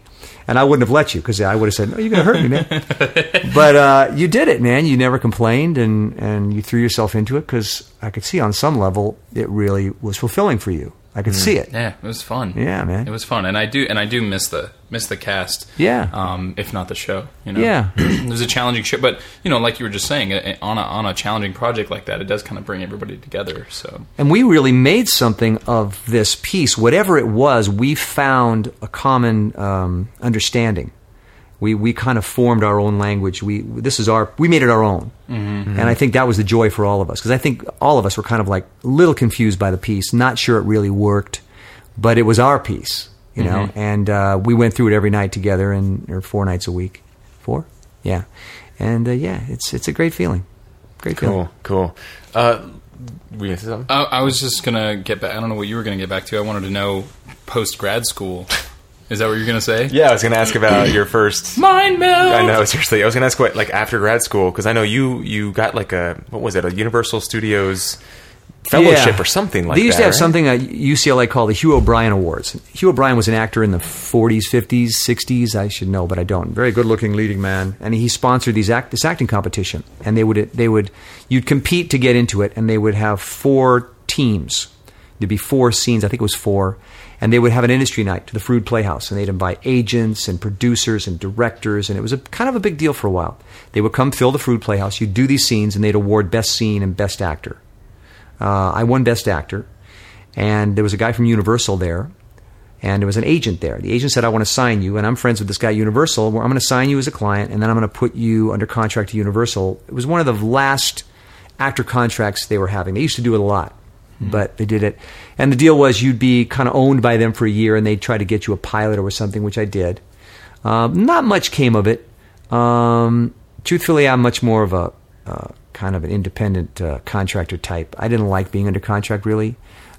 And I wouldn't have let you because I would have said, "No, you're going to hurt me, man." but uh, you did it, man. You never complained, and and you threw yourself into it because I could see on some level it really was fulfilling for you. I could see it. Yeah, it was fun. Yeah, man. It was fun, and I do and I do miss the miss the cast. Yeah. Um, if not the show, you know. Yeah. it was a challenging show, but you know, like you were just saying, on a on a challenging project like that, it does kind of bring everybody together. So And we really made something of this piece. Whatever it was, we found a common um, understanding. We, we kind of formed our own language. We this is our we made it our own, and I think that was the joy for all of us because I think all of us were kind of like a little confused by the piece, not sure it really worked, but it was our piece, you know. And uh, we went through it every night together, and or four nights a week, four, yeah, and uh, yeah, it's it's a great feeling, great feeling. Cool. Cool. Uh, we gonna say something? I, I was just gonna get back. I don't know what you were gonna get back to. I wanted to know post grad school. Is that what you're gonna say? Yeah, I was gonna ask about your first. Mind meld. I know, seriously. I was gonna ask what, like, after grad school, because I know you you got like a what was it, a Universal Studios fellowship Yeah. or something like that. They used that. to have right? something at UCLA called the Hugh O'Brian Awards. Hugh O'Brian was an actor in the 40s, 50s, 60s. I should know, but I don't. Very good-looking leading man, and he sponsored these act, this acting competition. And they would they would you'd compete to get into it, and they would have four teams. There'd be four scenes. I think it was four. And they would have an industry night to the Freud Playhouse, and they'd invite agents and producers and directors, and it was a kind of a big deal for a while. They would come fill the Freud Playhouse. You'd do these scenes, and they'd award best scene and best actor. Uh, I won Best Actor, and there was a guy from Universal there, and there was an agent there. The agent said, "I want to sign you," and I'm friends with this guy Universal. I'm going to sign you as a client, and then I'm going to put you under contract to Universal. It was one of the last actor contracts they were having. They used to do it a lot, but they did it, and the deal was you'd be kind of owned by them for a year, and they'd try to get you a pilot or something, which I did. Um, not much came of it. Um, truthfully, I'm much more of a uh, kind of an independent uh, contractor type. I didn't like being under contract really,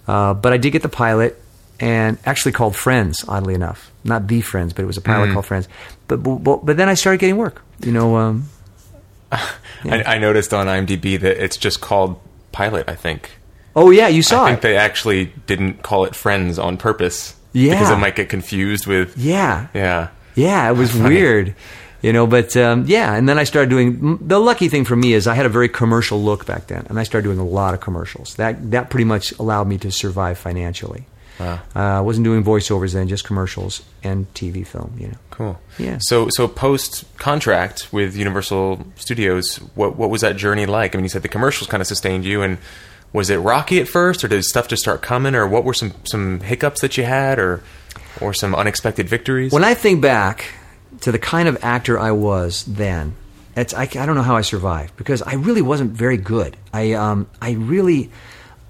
uh, but I did get the pilot and actually called Friends. Oddly enough, not the Friends, but it was a pilot called Friends. But, but but then I started getting work. You know, um, I, I noticed on IMDb that it's just called Pilot. I think. Oh yeah, you saw I think it. they actually didn't call it Friends on purpose. Yeah. Because it might get confused with. yeah, Yeah. Yeah, it was weird, you know. But um, yeah, and then I started doing. The lucky thing for me is I had a very commercial look back then, and I started doing a lot of commercials. That that pretty much allowed me to survive financially. Uh, I wasn't doing voiceovers then, just commercials and TV film. You know. Cool. Yeah. So so post contract with Universal Studios, what what was that journey like? I mean, you said the commercials kind of sustained you, and was it rocky at first, or did stuff just start coming, or what were some some hiccups that you had, or or some unexpected victories? When I think back to the kind of actor I was then, it's I, I don't know how I survived because I really wasn't very good. I um I really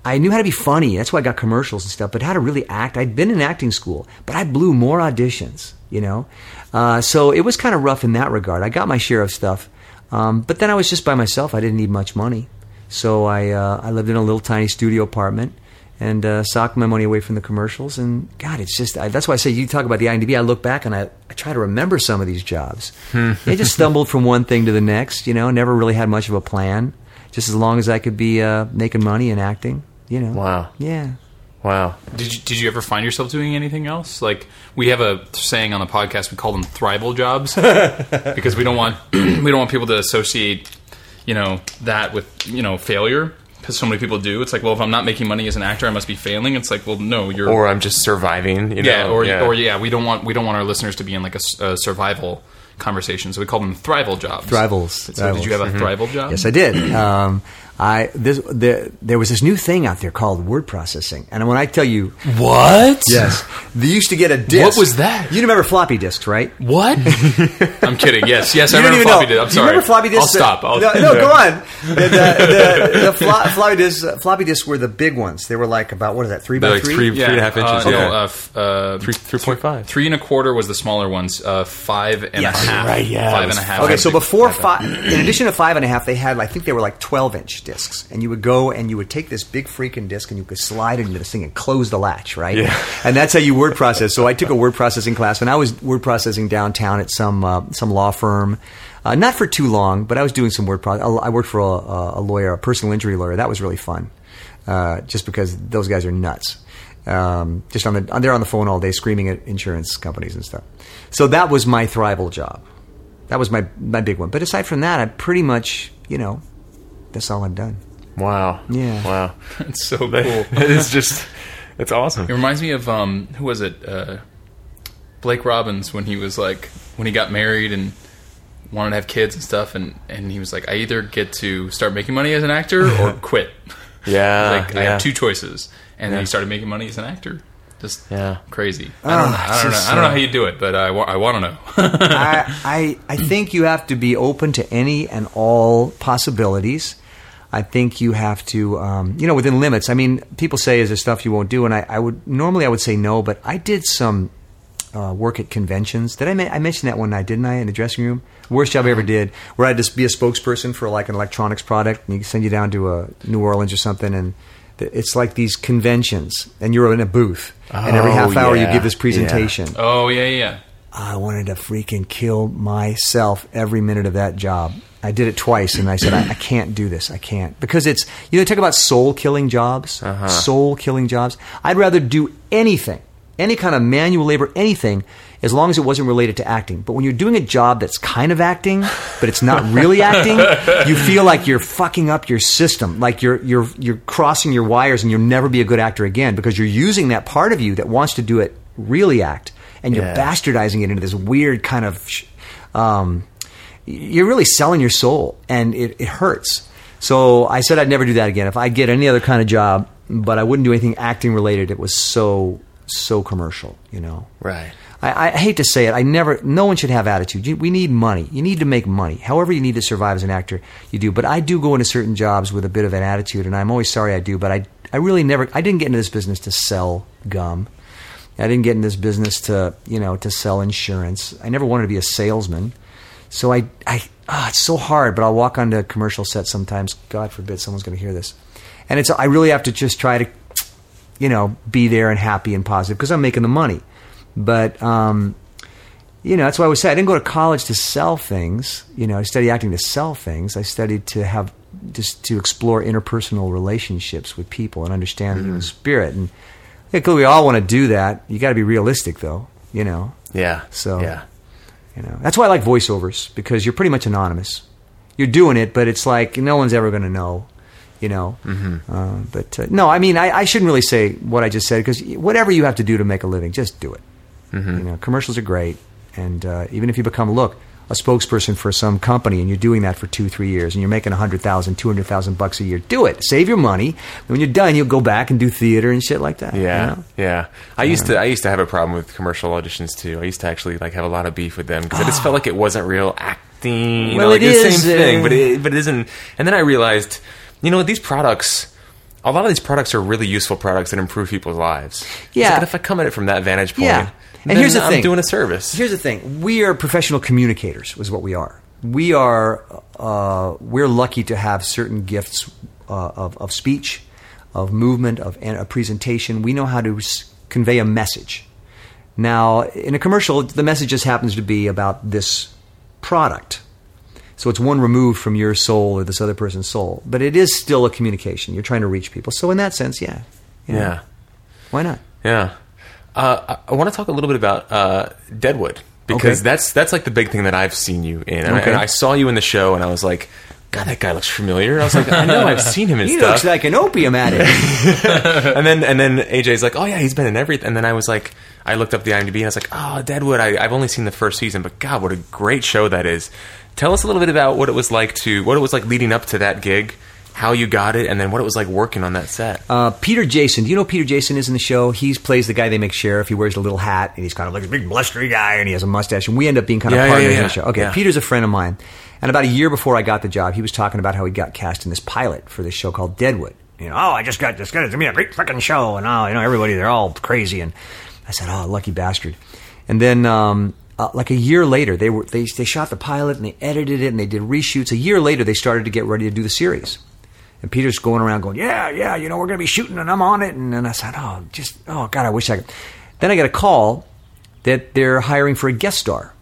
I knew how to be funny. That's why I got commercials and stuff. But how to really act, I'd been in acting school, but I blew more auditions. You know, uh, so it was kind of rough in that regard. I got my share of stuff, um, but then I was just by myself. I didn't need much money, so I uh, I lived in a little tiny studio apartment and uh, socked my money away from the commercials. And God, it's just I, that's why I say you talk about the IMDb. I look back and I, I try to remember some of these jobs. they just stumbled from one thing to the next. You know, never really had much of a plan. Just as long as I could be uh, making money and acting. You know. Wow. Yeah. wow. Did you did you ever find yourself doing anything else? Like we have a saying on the podcast, we call them thrival jobs because we don't want we don't want people to associate, you know, that with you know failure because so many people do. It's like, well, if I'm not making money as an actor, I must be failing. It's like, well, no, you're Or I'm just surviving. You know? yeah, or or yeah, we don't want we don't want our listeners to be in like a survival conversation, so we call them thrival jobs. Thrivals. So did you have a Thrivals. thrival job? Yes, I did. Um, I this the, there was this new thing out there called word processing, and when I tell you, What? yes, they used to get a disc. What was that? You remember floppy disks, right? What? I'm kidding. Yes, yes, I You don't remember floppy disks. I'm Do you sorry. remember floppy disks? I'll stop. I'll, no, no, go on. The, the, the, the flo- floppy disks, uh, floppy disks were the big ones. They were like about what is that? Three by like three. three- Yeah, and a half inches, Uh, okay. No, uh, f- uh, Three- 3.5. Three and a quarter was the smaller ones. Uh, five and Yes. a half. Right, yeah, Five it and was a half. Okay, so before five- five, in addition to five and a half, they had, I think they were like 12 inch discs. And you would go and you would take this big freaking disc and you could slide it into this thing and close the latch, right? Yeah. And that's how you word process. So I took a word processing class when I was word processing downtown at some, uh, some law firm. Uh, not for too long, but I was doing some word processing. I worked for a, a lawyer, a personal injury lawyer. That was really fun. Uh, just because those guys are nuts. Um, just on the, they're on the phone all day screaming at insurance companies and stuff. So that was my thrival job. That was my my big one. But aside from that, I pretty much, you know, that's all I've done. Wow. Yeah. Wow. It's so cool. it is just. It's awesome. It reminds me of um, who was it? Uh, Blake Robbins when he was like when he got married and wanted to have kids and stuff, and and he was like, I either get to start making money as an actor or quit. Yeah. like I have two choices, and then he started making money as an actor. Just Yeah. crazy. I don't, know, I don't know. I don't know uh, how you do it, but I, wa- I want to know. I, I I think you have to be open to any and all possibilities. I think you have to, um, you know, within limits. I mean, people say, "Is there stuff you won't do?" And I, I would normally I would say no, but I did some uh, work at conventions. Did I? Men- I mentioned that one night, didn't I? In the dressing room, worst job I ever did, where I'd just be a spokesperson for like an electronics product, and you send you down to uh, New Orleans or something, and it's like these conventions, and you're in a booth, and every Oh, half hour you give this presentation. oh yeah, yeah. I wanted to freaking kill myself every minute of that job. I did it twice, and I said, I, I can't do this. I can't because it's you know talk about soul killing jobs, soul killing jobs. I'd rather do anything, any kind of manual labor, anything, as long as it wasn't related to acting. But when you're doing a job that's kind of acting, but it's not really acting, you feel like you're fucking up your system, like you're you're you're crossing your wires, and you'll never be a good actor again because you're using that part of you that wants to do it really act and you're Yeah. bastardizing it into this weird kind of um, you're really selling your soul and it, it hurts so i said i'd never do that again if i get any other kind of job but i wouldn't do anything acting related it was so so commercial you know Right. I, I hate to say it. I never. No one should have attitude. You, we need money. You need to make money. However, you need to survive as an actor, you do. But I do go into certain jobs with a bit of an attitude, and I'm always sorry I do. But I, I really never. I didn't get into this business to sell gum. I didn't get in this business to, you know, to sell insurance. I never wanted to be a salesman. So I, I, ah, it's so hard. But I'll walk onto a commercial set sometimes. God forbid someone's going to hear this, and it's. I really have to just try to you know, be there and happy and positive because I'm making the money. But, um, you know, that's why I always say I didn't go to college to sell things. You know, I studied acting to sell things. I studied to have just to explore interpersonal relationships with people and understand the human spirit. And yeah, we all want to do that. You got to be realistic, though. You know, Yeah. So- Yeah. You know that's why I like voiceovers because you're pretty much anonymous. You're doing it, but it's like no one's ever going to know. You know, mm-hmm. uh, but uh, no, I mean, I, I shouldn't really say what I just said because whatever you have to do to make a living, just do it. Mm-hmm. You know, commercials are great, and uh, even if you become look a spokesperson for some company and you're doing that for two, three years, and you're making a hundred thousand, two hundred thousand bucks a year, do it. Save your money. When you're done, you'll go back and do theater and shit like that. you Yeah, know? yeah. I used to I used to have a problem with commercial auditions too. I used to actually like have a lot of beef with them because I just felt like it wasn't real acting. You Well, know, like it the is, same thing, uh, but it but it isn't. And then I realized, you know, these products. A lot of these products are really useful products that improve people's lives. Yeah. like, if I come at it from that vantage point, Yeah. And here's the I'm thing. doing a service. Here's the thing: we are professional communicators, is what we are. We are uh, we're lucky to have certain gifts uh, of, of speech, of movement, of and a presentation. We know how to s- convey a message. Now, in a commercial, the message just happens to be about this product. So it's one removed from your soul or this other person's soul, but it is still a communication. You're trying to reach people. So in that sense, yeah, you know, yeah, why not? yeah. Uh, I, I want to talk a little bit about uh, Deadwood because Okay. that's that's like the big thing that I've seen you in. And, I, and I saw you in the show, and I was like, God, that guy looks familiar. I was like, I know I've seen him in He stuff. looks like an opium addict. and then and then AJ's like, oh yeah, he's been in everything. And then I was like, I looked up the IMDb and I was like, oh, Deadwood. I, I've only seen the first season, but God, what a great show that is. Tell us a little bit about what it was like to what it was like leading up to that gig, how you got it, and then what it was like working on that set. Uh, Peter Jason. Do you know Peter Jason is in the show? He plays the guy they make sheriff. He wears a little hat and he's kind of like a big blustery guy and he has a mustache. And we end up being kind of Yeah, yeah, partners yeah, in yeah. the show. Okay. Peter's a friend of mine. And about a year before I got the job, he was talking about how he got cast in this pilot for this show called Deadwood. You know, oh, I just got this. It's gonna be a great fucking show, and oh, you know, everybody they're all crazy. And I said, oh, lucky bastard. And then, um, uh, like a year later, they were they they shot the pilot and they edited it and they did reshoots. A year later, they started to get ready to do the series. And Peter's going around going, yeah, yeah, you know, we're going to be shooting and I'm on it. And then I said, oh, just, oh, God, I wish I could. Then I get a call that they're hiring for a guest star.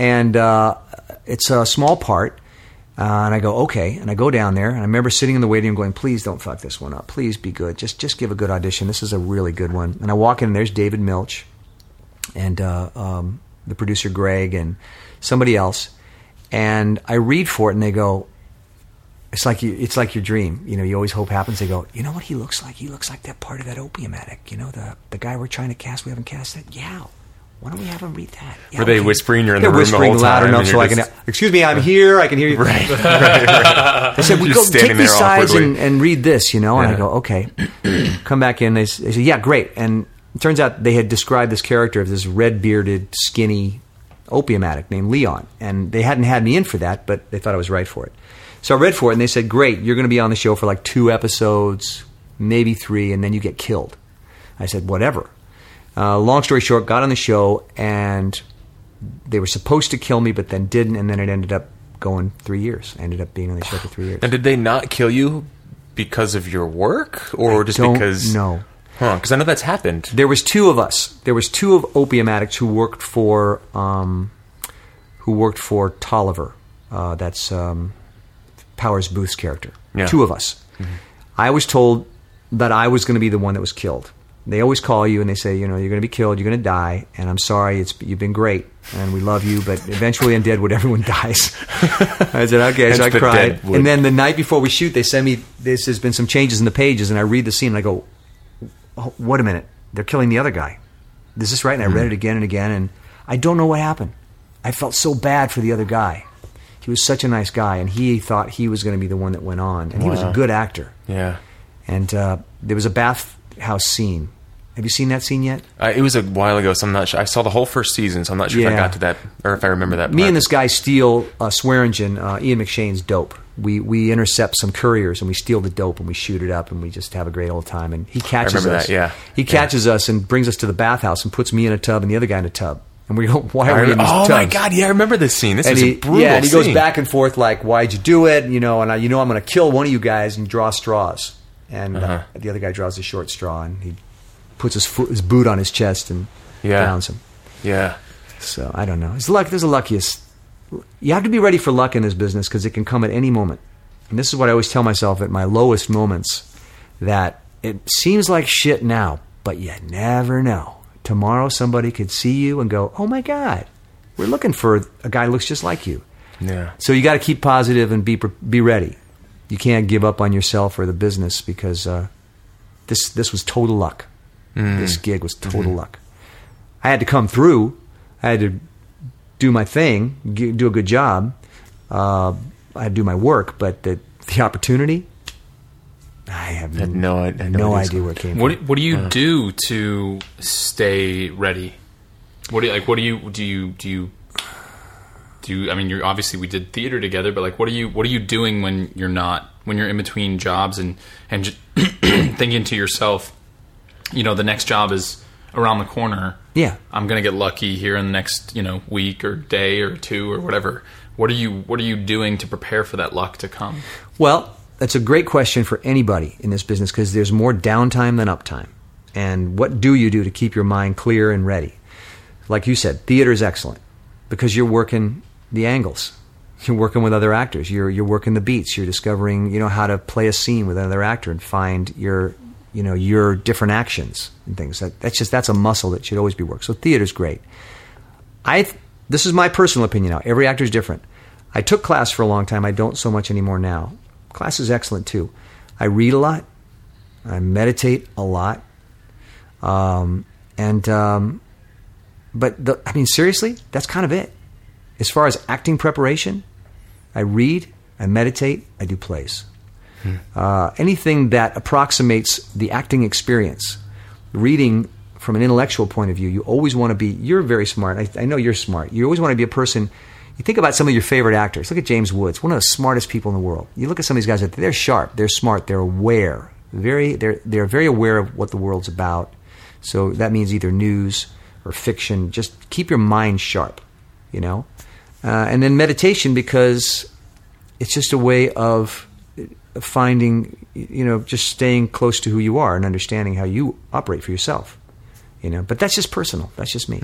And uh, it's a small part. Uh, and I go, okay. And I go down there. And I remember sitting in the waiting room going, please don't fuck this one up. Please be good. Just, just give a good audition. This is a really good one. And I walk in and there's David Milch and uh, um, the producer Greg and somebody else. And I read for it and they go, it's like you, it's like your dream. You know, you always hope happens. They go, you know what he looks like? He looks like that part of that opium addict. You know, the the guy we're trying to cast. We haven't cast that. Yeah. Why don't we have him read that? Yeah, Were they whispering? You're in the room the whispering whole loud time enough so you're I can. Excuse me, I'm here. I can hear you. right, right, right. They said, "We go take these sides and, and read this," you know. And I go, "Okay." Come back in. They, they said, "Yeah, great." And it turns out they had described this character as this red-bearded, skinny opium addict named Leon, and they hadn't had me in for that, but they thought I was right for it. So I read for it, and they said, "Great, you're going to be on the show for like two episodes, maybe three, and then you get killed." I said, "Whatever." Uh, long story short, got on the show, and they were supposed to kill me, but then didn't, and then it ended up going three years. I ended up being on the show for three years. And did they not kill you because of your work, or I just don't because? No. Huh? Because I know that's happened. There was two of us. There was two of opium addicts who worked for um, who worked for Tolliver. Uh, that's um, Powers Boothe's character. Yeah. Two of us. Mm-hmm. I was told that I was going to be the one that was killed. They always call you and they say, you know, you're going to be killed, you're going to die, and I'm sorry, it's you've been great, and we love you, but eventually in Deadwood, everyone dies. I said, okay, so I cried. Deadwood. And then the night before we shoot, they send me, this has been some changes in the pages, and I read the scene, and I go, oh, wait a minute, they're killing the other guy. Is this right? And I read mm-hmm. it again and again, and I don't know what happened. I felt so bad for the other guy. He was such a nice guy, and he thought he was going to be the one that went on, and he was a good actor. Yeah. And uh, there was a bathhouse scene. Have you seen that scene yet? Uh, it was a while ago, so I'm not sure. I saw the whole first season, so I'm not sure if I got to that or if I remember that. Me part. and this guy steal uh, Swearingen, uh, Ian McShane's dope. We we intercept some couriers and we steal the dope and we shoot it up and we just have a great old time. And he catches remember us. that, yeah. He catches us and brings us to the bathhouse and puts me in a tub and the other guy in a tub. And we go, why are we in these oh tubs? my god! Yeah, I remember this scene. This and is he, a brutal yeah, and he goes back and forth like, "Why'd you do it?" You know, and I, you know, I'm going to kill one of you guys and draw straws. And uh Uh-huh. the other guy draws a short straw and he puts his foot, his boot on his chest and Yeah. downs him. Yeah. So I don't know. It's luck. There's a luckiest. You have to be ready for luck in this business because it can come at any moment. And this is what I always tell myself at my lowest moments: that it seems like shit now, but you never know. Tomorrow somebody could see you and go, "Oh my god, we're looking for a guy who looks just like you." Yeah. So you got to keep positive and be be ready. You can't give up on yourself or the business because uh, this this was total luck. This gig was total luck. I had to come through. I had to do my thing, do a good job. Uh, I had to do my work, but the the opportunity, I have Had no- I had no no idea. idea where it came What from. what do you uh. do to stay ready? What do you, like? What do you do? You do you do? You, I mean, you're obviously we did theater together, but like, what are you what are you doing when you're not when you're in between jobs and and just thinking to yourself, you know, the next job is around the corner. Yeah. I'm gonna get lucky here in the next you know week or day or two or whatever. What are you What are you doing to prepare for that luck to come? Well, that's a great question for anybody in this business because there's more downtime than uptime. And what do you do to keep your mind clear and ready? Like you said, theater is excellent because you're working the angles. You're working with other actors. You're you're working the beats. You're discovering, you know, how to play a scene with another actor and find your, you know, your different actions and things. That, that's just that's a muscle that should always be worked. So theater's great. I this is my personal opinion now. Every actor is different. I took class for a long time. I don't so much anymore now. Class is excellent too. I read a lot. I meditate a lot. Um, and um, but the, I mean seriously, that's kind of it. As far as acting preparation, I read, I meditate, I do plays. uh, anything that approximates the acting experience. Reading from an intellectual point of view, you always want to be. You're very smart. I, I know you're smart. You always want to be a person. You think about some of your favorite actors. Look at James Woods, one of the smartest people in the world. You look at some of these guys; they're sharp, they're smart, they're aware, very they're they're very aware of what the world's about. So that means either news or fiction. Just keep your mind sharp, you know. Uh, and then meditation because it's just a way of finding, you know, just staying close to who you are and understanding how you operate for yourself. You know, but that's just personal. That's just me.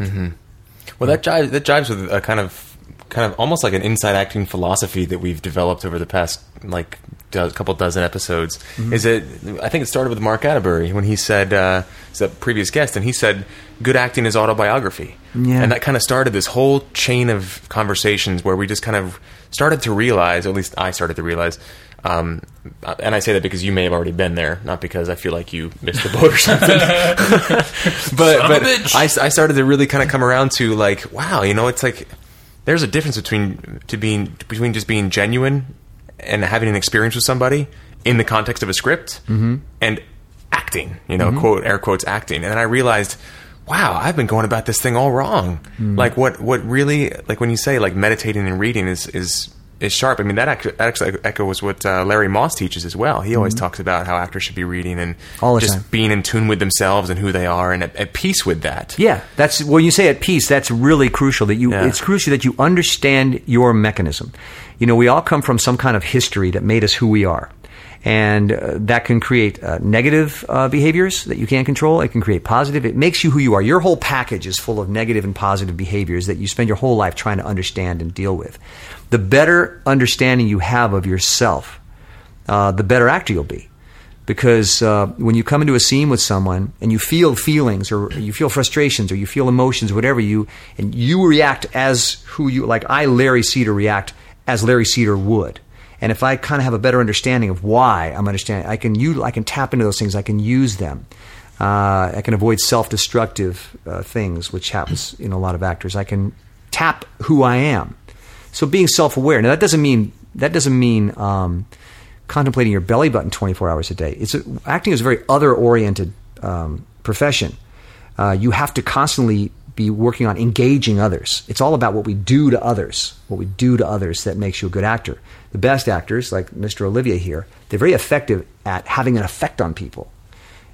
Well, that jives, that jives with a kind of, kind of almost like an inside acting philosophy that we've developed over the past like do- couple dozen episodes. Is it? I think it started with Mark Atterbury when he said, uh, he's a previous guest, and he said, "Good acting is autobiography." Yeah. And that kind of started this whole chain of conversations where we just kind of started to realize, or at least I started to realize. Um, and I say that because you may have already been there, not because I feel like you missed the boat or something. but Son of a but bitch. I, I started to really kind of come around to like, wow, you know, it's like there's a difference between to being between just being genuine and having an experience with somebody in the context of a script mm-hmm. and acting, you know, mm-hmm. quote air quotes acting. And then I realized, wow, I've been going about this thing all wrong. Mm. Like what what really like when you say like meditating and reading is is is sharp. I mean that actually, that actually echoes what uh, Larry Moss teaches as well. He always talks about how actors should be reading and just time. being in tune with themselves and who they are and at, at peace with that. Yeah, that's when you say at peace. That's really crucial. That you, Yeah. it's crucial that you understand your mechanism. You know, we all come from some kind of history that made us who we are, and uh, that can create uh, negative uh, behaviors that you can't control. It can create positive. It makes you who you are. Your whole package is full of negative and positive behaviors that you spend your whole life trying to understand and deal with. The better understanding you have of yourself, uh, the better actor you'll be because uh, when you come into a scene with someone and you feel feelings or you feel frustrations or you feel emotions whatever you and you react as who you like i larry cedar react as larry cedar would and if i kind of have a better understanding of why i'm understanding i can you i can tap into those things i can use them uh, i can avoid self-destructive uh, things which happens in a lot of actors i can tap who i am so being self-aware. Now that doesn't mean that doesn't mean um, contemplating your belly button 24 hours a day. It's a, acting is a very other-oriented um, profession. Uh, you have to constantly be working on engaging others. It's all about what we do to others, what we do to others that makes you a good actor. The best actors, like Mr. Olivier here, they're very effective at having an effect on people.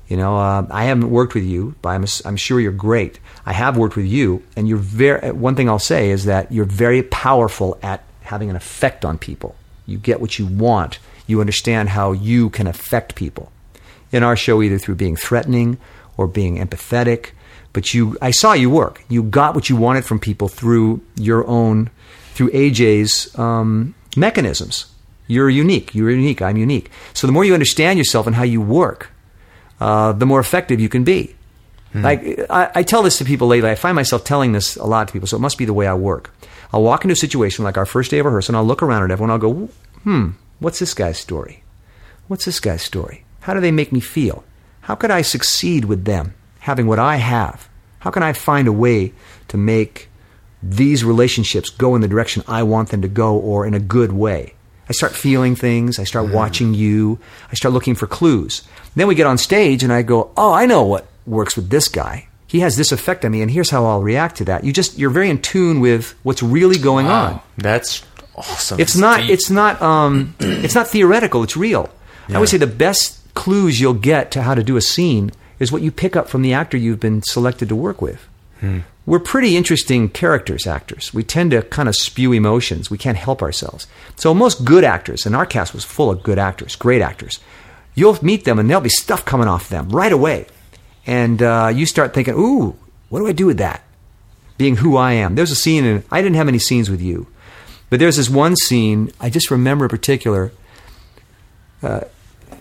You know, uh, I haven't worked with you, but I'm, I'm sure you're great. I have worked with you, and you're very. One thing I'll say is that you're very powerful at having an effect on people. You get what you want. You understand how you can affect people. In our show, either through being threatening or being empathetic, but you, I saw you work. You got what you wanted from people through your own, through AJ's um, mechanisms. You're unique. You're unique. I'm unique. So the more you understand yourself and how you work, uh, the more effective you can be. Like I, I tell this to people lately. I find myself telling this a lot to people, so it must be the way I work. I'll walk into a situation like our first day of rehearsal, and I'll look around at everyone. I'll go, "Hmm, what's this guy's story? What's this guy's story? How do they make me feel? How could I succeed with them having what I have? How can I find a way to make these relationships go in the direction I want them to go, or in a good way?" I start feeling things. I start watching you. I start looking for clues. Then we get on stage, and I go, "Oh, I know what works with this guy. He has this effect on me, and here's how I'll react to that." You just you're very in tune with what's really going on. That's awesome. It's not. deep. It's not. Um, it's not theoretical. It's real. I would say the best clues you'll get to how to do a scene is what you pick up from the actor you've been selected to work with. We're pretty interesting characters, actors. We tend to kind of spew emotions. We can't help ourselves. So most good actors, and our cast was full of good actors, great actors. You'll meet them, and there'll be stuff coming off them right away, and uh, you start thinking, "Ooh, what do I do with that?" Being who I am. There's a scene, and I didn't have any scenes with you, but there's this one scene I just remember in particular. Uh,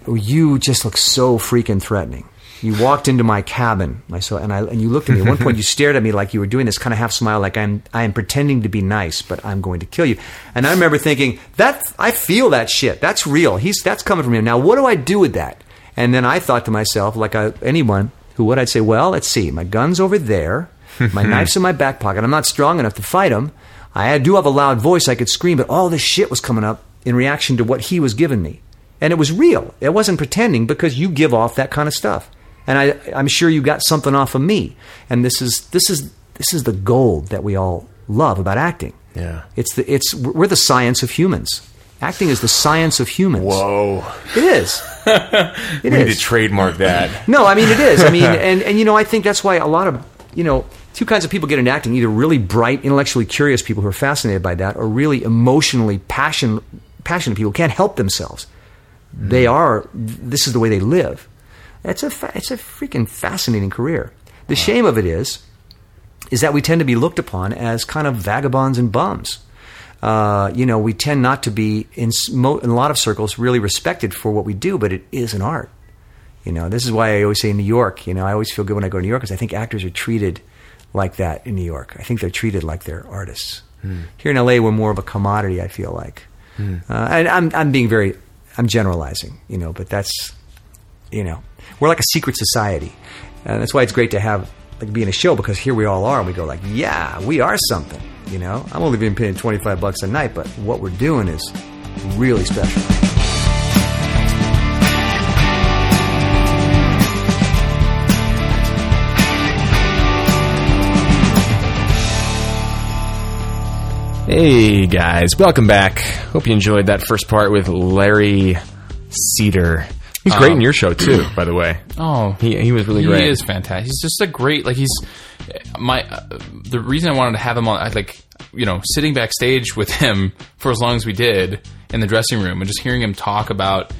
you just look so freaking threatening. You walked into my cabin, I saw, and I and you looked at me. At one point, you stared at me like you were doing this kind of half smile, like I'm I am pretending to be nice, but I'm going to kill you. And I remember thinking that I feel that shit. That's real. He's that's coming from him. Now, what do I do with that? And then I thought to myself, like I, anyone who would, I'd say, well, let's see, my gun's over there, my knife's in my back pocket. I'm not strong enough to fight him. I do have a loud voice. I could scream, but all this shit was coming up in reaction to what he was giving me. and it was real. It wasn't pretending because you give off that kind of stuff, and I, I'm sure you got something off of me. And this is this is this is the gold that we all love about acting. Yeah. It's the it's we're the science of humans. Acting is the science of humans. Whoa. It is. It We need to trademark that. No, I mean it is. I mean, and and you know, I think that's why a lot of you know two kinds of people get into acting: either really bright, intellectually curious people who are fascinated by that, or really emotionally passion passionate people can't help themselves. They hmm. are. This is the way they live. It's a fa- it's a freaking fascinating career. The shame of it is, is that we tend to be looked upon as kind of vagabonds and bums. Uh, you know, we tend not to be in, mo- in a lot of circles really respected for what we do, but it is an art. You know, this is why I always say in New York. You know, I always feel good when I go to New York because I think actors are treated like that in New York. I think they're treated like they're artists. Here in LA, we're more of a commodity. I feel like, uh, and I'm I'm being very I'm generalizing. You know, but that's you know we're like a secret society, and that's why it's great to have like be in a show because here we all are, and we go like, yeah, we are something. You know, I'm only being paid 25 bucks a night, but what we're doing is really special. Hey guys, welcome back. Hope you enjoyed that first part with Larry Cedar. He's great in your show too, by the way. Oh, He he was really great. he is fantastic. He's just a great like he's my uh, the reason I wanted to have him on I like you know sitting backstage with him for as long as we did in the dressing room and just hearing him talk about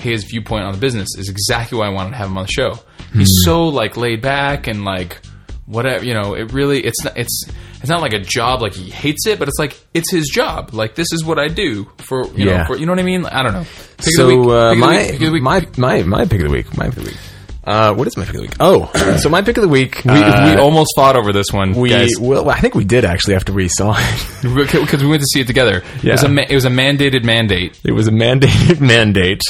his viewpoint on the business is exactly why I wanted to have him on the show. He's so like laid back and like whatever you know. It really it's not it's it's not like a job like he hates it, but it's like it's his job. Like this is what I do for you know for you know what I mean. I don't know. Pick of the so uh, pick of the my week, pick of the week. my my my pick of the week. My pick of the week. Uh, what is my pick of the week? Oh, so my pick of the week. we, uh, we almost fought over this one. we guys. well, I think we did actually after we saw it. because we went to see it together. It was Yeah. a ma- it was a mandated mandate. It was a mandated mandate.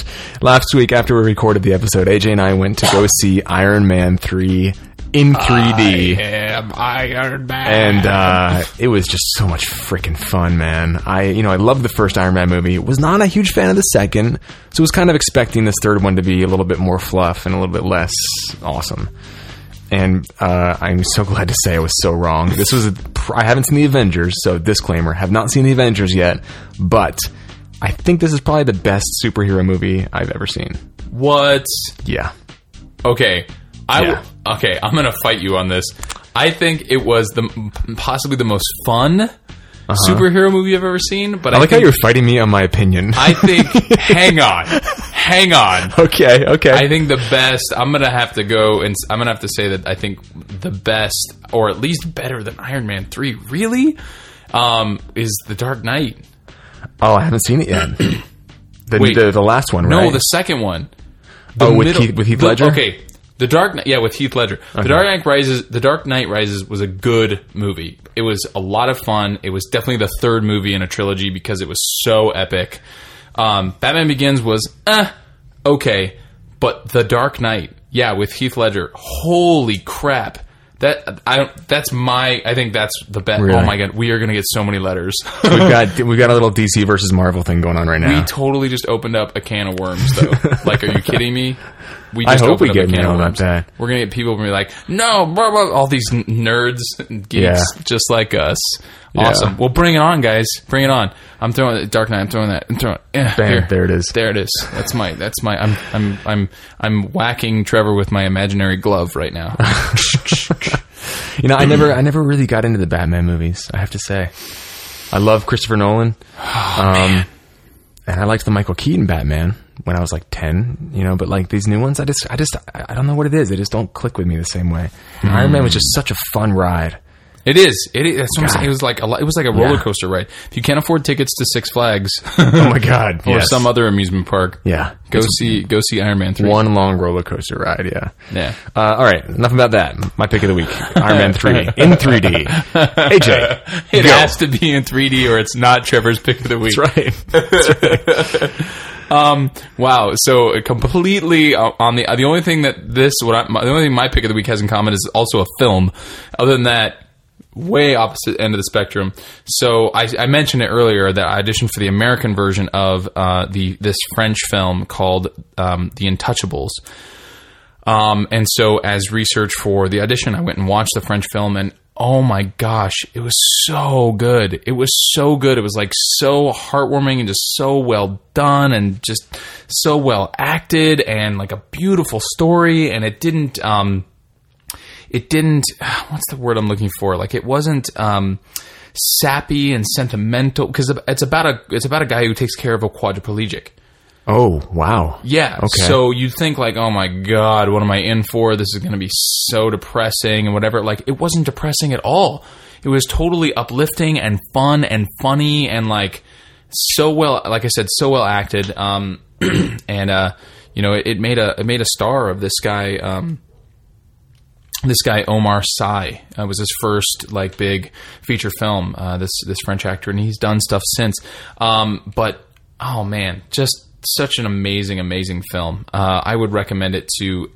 Last week, after we recorded the episode, AJ and I went to go see Iron Man 3 in 3D. am Iron Man. and uh, it was just so much freaking fun, man. I, you know, I loved the first Iron Man movie. Was not a huge fan of the second, so was kind of expecting this third one to be a little bit more fluff and a little bit less awesome. And uh, I'm so glad to say I was so wrong. This was a, I haven't seen the Avengers, so disclaimer: have not seen the Avengers yet, but I think this is probably the best superhero movie I've ever seen. what? Yeah, Okay, I Yeah. okay. I'm gonna fight you on this. I think it was the possibly the most fun superhero movie I've ever seen. But Uh-huh. I, I like how you're fighting me on my opinion. I think. hang on, hang on. okay, okay. I think the best. I'm gonna have to go and I'm gonna have to say that I think the best, or at least better than Iron Man three, really, um, is the Dark Knight. oh, I haven't seen it yet. The, Wait. the, the last one, No, the second one. Oh, with Heath- with Heath the- Ledger? okay, the Dark Knight. Yeah, with Heath Ledger. The Dark Knight Rises. The Dark Knight Rises was a good movie. It was a lot of fun. It was definitely the third movie in a trilogy because it was so epic. Um, Batman Begins was eh, okay, but The Dark Knight, yeah, with Heath Ledger. Holy crap! That I don't. That's my. I think that's the best. Really? Oh my god, we are gonna get so many letters. we've got we've got a little DC versus Marvel thing going on right now. We totally just opened up a can of worms, though. like, are you kidding me? We I hope we get mail about that. We're gonna get people gonna be like, no, blah, blah, all these nerds, and geeks, Yeah. just like us. Yeah. Awesome. Well, bring it on, guys. Bring it on. I'm throwing it. Dark Knight. I'm throwing that. I'm throwing. Yeah, Bam, here. there it is. There it is. That's my. That's my. I'm. I'm. I'm. I'm whacking Trevor with my imaginary glove right now. You know, I never I never really got into the Batman movies. I have to say, I love Christopher Nolan, um, and I liked the Michael Keaton Batman when I was like ten. You know, but like these new ones, I just I just I don't know what it is. They just don't click with me the same way. And Iron Man was mm. just such a fun ride. It is. It is. That's what I'm God. saying. It was like a. It was like a roller coaster ride. If you can't afford tickets to Six Flags Oh my god! or yes. some other amusement park, yeah, go see go see Iron Man three. one long roller coaster ride. Yeah. Yeah. Uh, all right, enough about that. My pick of the week: Iron Man three in 3D. AJ, It go. has to be in 3D or it's not Trevor's pick of the week. That's right. Um, wow. So uh, completely uh, on the uh, the only thing that this what I, the only thing my pick of the week has in common is also a film. Other than that, way opposite end of the spectrum. So I, I mentioned it earlier that I auditioned for the American version of uh, the this French film called um, The Untouchables. Um, and so, as research for the audition, I went and watched the French film, and oh my gosh, it was so good. It was so good. It was like so heartwarming and just so well done, and just so well acted, and like a beautiful story. And it didn't, um, it didn't. What's the word I'm looking for? Like it wasn't. Um, sappy and sentimental because it's about a it's about a guy who takes care of a quadriplegic Oh, wow. yeah. Okay. So you think like, oh my god, what am I in for? This is going to be so depressing and whatever. Like it wasn't depressing at all. It was totally uplifting and fun and funny and like so well. Like I said, so well acted. Um, and uh, you know, it, it made a it made a star of this guy. Um, this guy Omar Sy uh, was his first like big feature film. Uh, this this French actor, and he's done stuff since. Um, but oh man, just such an amazing, amazing film. Uh, I would recommend it to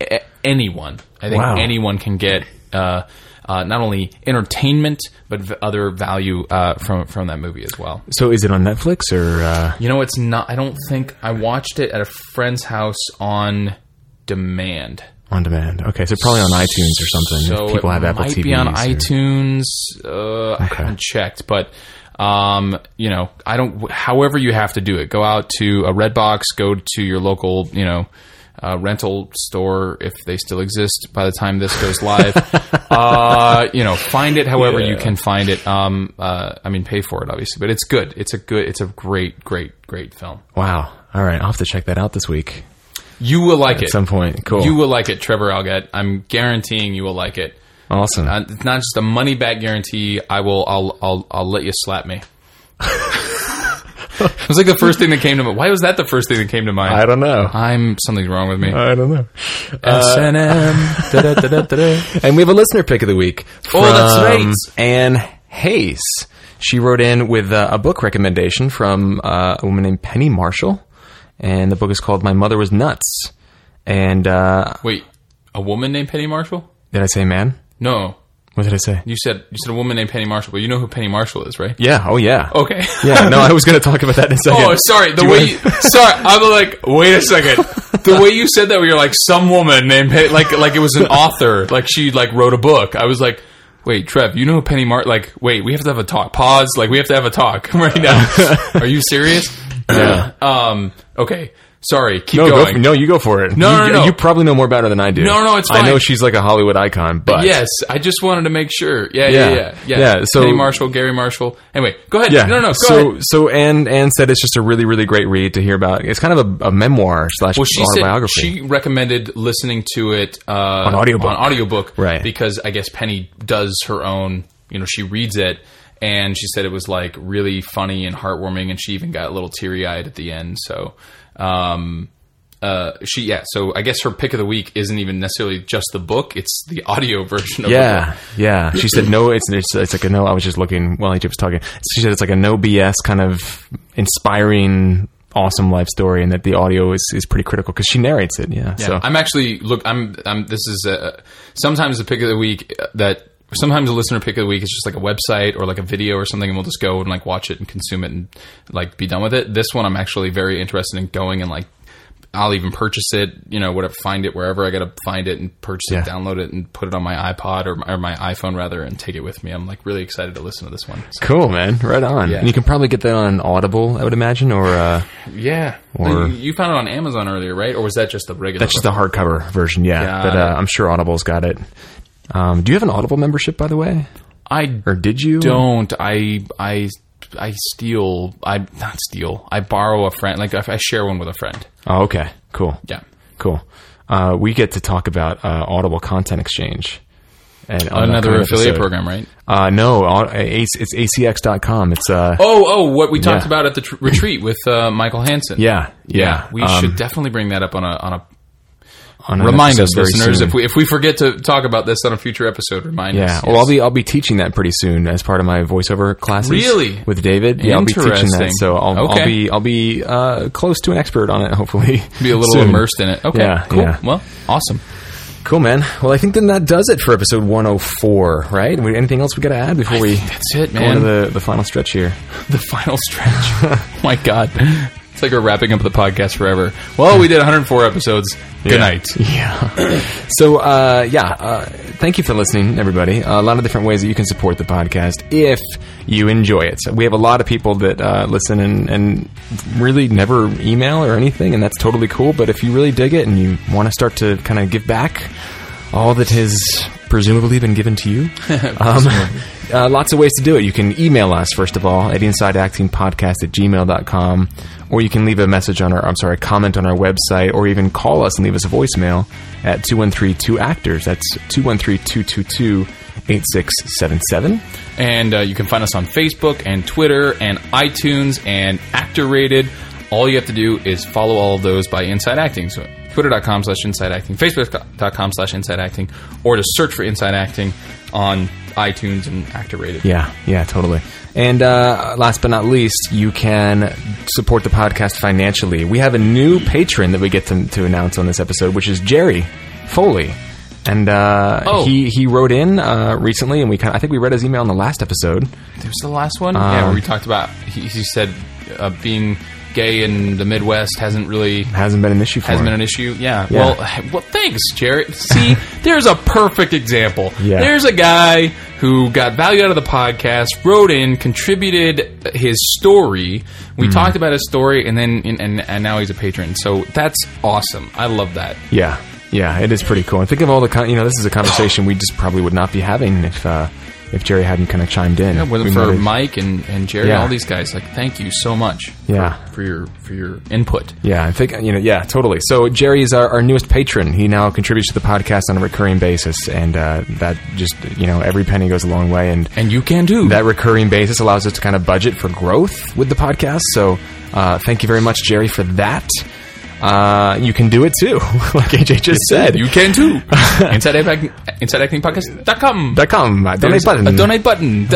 a- anyone. I think Wow. anyone can get uh, uh, not only entertainment but v- other value uh, from from that movie as well. So is it on Netflix or? Uh, You know, it's not. I don't think I watched it at a friend's house on demand. On demand. Okay, so probably on iTunes or something. So if people it have Apple might TVs. be on or- iTunes. Uh, I haven't checked, but um, you know, I don't. However, you have to do it. Go out to a Redbox. Go to your local, you know. Uh, rental store if they still exist by the time this goes live uh, you know find it however you can find it um, uh, i mean pay for it obviously but it's good it's a good it's a great great great film Wow. All right, I'll have to check that out this week you will like at it at some point. Cool. you will like it trevor algatt i'm guaranteeing you will like it awesome. Uh, it's not just a money back guarantee. I will. I'll. I'll. I'll let you slap me. it was like the first thing that came to mind. Why was that the first thing that came to mind? I don't know. I'm something's wrong with me. I don't know. S and M. Da-da-da-da-da-da. And we have a listener pick of the week. Oh, that's right. Anne Hayes. She wrote in with uh, a book recommendation from uh, a woman named Penny Marshall, and the book is called "My Mother Was Nuts." And uh, Wait, a woman named Penny Marshall? did I say man? No, What did I say? you said you said a woman named Penny Marshall, but you know who Penny Marshall is, right? Yeah. Oh, yeah. Okay. Yeah. No, I was going to talk about that in a second. Oh, sorry. The Do you way wanna- you, sorry, I'm like, wait a second. The way you said that, where you're like some woman named Penny, like like it was an author, like she like wrote a book. I was like, wait, Trev, you know Penny Mart? Like, wait, we have to have a talk. Pause. Like, we have to have a talk right now. Are you serious? Yeah. Um. Okay. Sorry. Keep No, go going. for, no, you go for it. No, you, no, no. You probably know more about her than I do. No, no, it's fine. I know she's like a Hollywood icon, but Yes, I just wanted to make sure. Yeah, Yeah. yeah, yeah, yeah. Yeah, so- Penny Marshall, Garry Marshall. Anyway, go ahead. Yeah. No, no, go so, ahead. so Anne, Anne said it's just a really, really great read to hear about. It's kind of a, a memoir slash Well, she said autobiography. she recommended listening to it uh, on audiobook. On audiobook, Right. Because I guess Penny does her own. You know, she reads it, and she said it was like really funny and heartwarming, and she even got a little teary eyed at the end. So, um, uh, she yeah. So I guess her pick of the week isn't even necessarily just the book; it's the audio version of yeah, yeah. She said no. It's, it's it's like a no. I was just looking while AJ was talking. She said it's like a no BS kind of inspiring, awesome life story, and that the audio is, is pretty critical because she narrates it. Yeah. Yeah, so I'm actually look. I'm. I'm. This is uh sometimes the pick of the week that sometimes a listener pick of the week is just like a website or like a video or something, and we'll just go and like watch it and consume it and like be done with it. This one, I'm actually very interested in going and like. I'll even purchase it, you know, whatever, find it wherever I got to find it and purchase Yeah. it, download it, and put it on my iPod or, or my iPhone rather, and take it with me. I'm like really excited to listen to this one. So, cool, man. Right on. Yeah. And you can probably get that on Audible, I would imagine, or uh, yeah, Or- you, found it on Amazon earlier, right? Or was that just the regular? that's just the hardcover version. Yeah, but uh. I'm sure Audible's got it. Um, do you have an Audible membership, by the way, I or did you? don't I I I steal I not steal I borrow a friend like I share one with a friend Oh, okay. Cool. yeah Cool. Uh, we get to talk about uh, Audible Content Exchange. And another affiliate episode. program right Uh, no, it's, it's acx.com. It's uh, oh oh what we talked Yeah. about at the tr- retreat with uh, Michael Hansen yeah, yeah. we Um, should definitely bring that up on a on a on remind us listeners soon. if we if we forget to talk about this on a future episode remind Yeah, us well, yes. I'll be I'll be teaching that pretty soon as part of my voiceover classes. Really? with David. Yeah, I'll be teaching that. Interesting. So I'll, Okay. I'll be I'll be uh, close to an expert on it. Hopefully, be a little soon. immersed in it okay Yeah, cool yeah. well awesome Cool, man. Well, I think then that does it for episode 104, right? Anything else we got to add before we That's it, go man. into the, the final stretch here? the final stretch. my god. It's like we're wrapping up the podcast forever. Well, we did 104 episodes. Good Yeah. night. Yeah. so, uh, yeah, uh, thank you for listening, everybody. a lot of different ways that you can support the podcast if you enjoy it. So we have a lot of people that uh, listen and, and really never email or anything, and that's totally cool. But if you really dig it and you want to start to kind of give back all that has presumably been given to you, um, uh, lots of ways to do it. You can email us, first of all, at insideactingpodcast at gmail.com, or you can leave a message on our, I'm sorry, a comment on our website, or even call us and leave us a voicemail at 213-2-ACTORS. That's 213-222-8677. And uh, you can find us on Facebook and Twitter and iTunes and Actor Rated. All you have to do is follow all of those by Inside Acting. So twitter.com slash inside acting, facebook.com slash inside acting, or to search for inside acting on iTunes and Actor Rated. Yeah, yeah, totally. And uh, last but not least, you can support the podcast financially. We have a new patron that we get to, to announce on this episode, which is Jerry Foley. And uh, Oh. he he wrote in uh, recently, and we kind of, I think we read his email in the last episode. It was the last one? yeah, where we talked about, he, he said uh, being gay in the Midwest hasn't really Hasn't been an issue for hasn't him. been an issue. Yeah. Yeah. Well, well, thanks, Jared. See, there's a perfect example. Yeah. There's a guy who got value out of the podcast, wrote in, contributed his story. We Mm-hmm. talked about his story, and then and, and, and now he's a patron. So that's awesome. I love that. Yeah, yeah, it is pretty cool. And think of all the con- you know, this is a conversation we just probably would not be having if uh, if Jerry hadn't kind of chimed in. Yeah, whether for Mike and, and Jerry, Yeah. all these guys, like, thank you so much. for- Yeah. For, your for your input. Yeah, I think you know. Yeah, totally. So Jerry is our, our newest patron. He now contributes to the podcast on a recurring basis, and uh, that just you know every penny goes a long way. And And you can do that recurring basis allows us to kind of budget for growth with the podcast. So uh, thank you very much, Jerry, for that. Uh, you can do it too, like AJ just said. You can too. Inside Acting, InsideActingPodcast.com. Dot com. Uh, donate There's button. A donate button.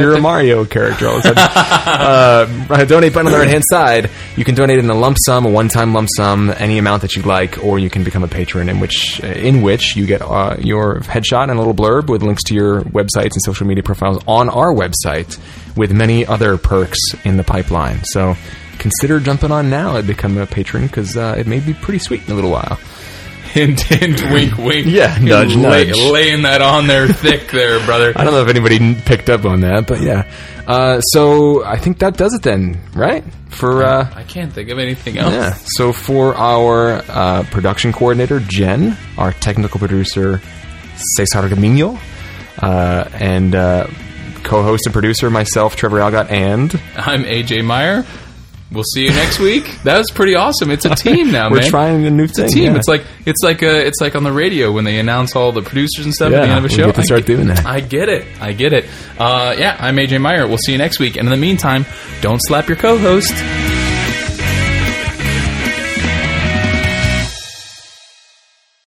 You're a Mario character. All of a sudden. uh, donate button on the right hand side. You can donate in a lump sum, a one time lump sum, any amount that you'd like, or you can become a patron, in which in which you get uh, your headshot and a little blurb with links to your websites and social media profiles on our website, with many other perks in the pipeline. So. Consider jumping on now and becoming a patron because uh, it may be pretty sweet in a little while. Hint, hint, wink, wink. Yeah, nudge, lay- nudge. Laying that on there thick there, brother. I don't know if anybody picked up on that, but yeah. Uh, so I think that does it then, right? For uh, I can't think of anything else. yeah. So for our uh, production coordinator Jen, our technical producer Cesar Gamino, uh, and uh, co-host and producer myself Trevor Algatt, and I'm AJ Meyer. We'll see you next week. That was pretty awesome. It's a team now, we're man. trying a new it's a team. yeah. It's like it's like uh it's like on the radio when they announce all the producers and stuff at the end of a we show. get to I start get- doing that. I get it. I get it. Uh, yeah, I'm AJ Meyer. We'll see you next week. And in the meantime, don't slap your co-host.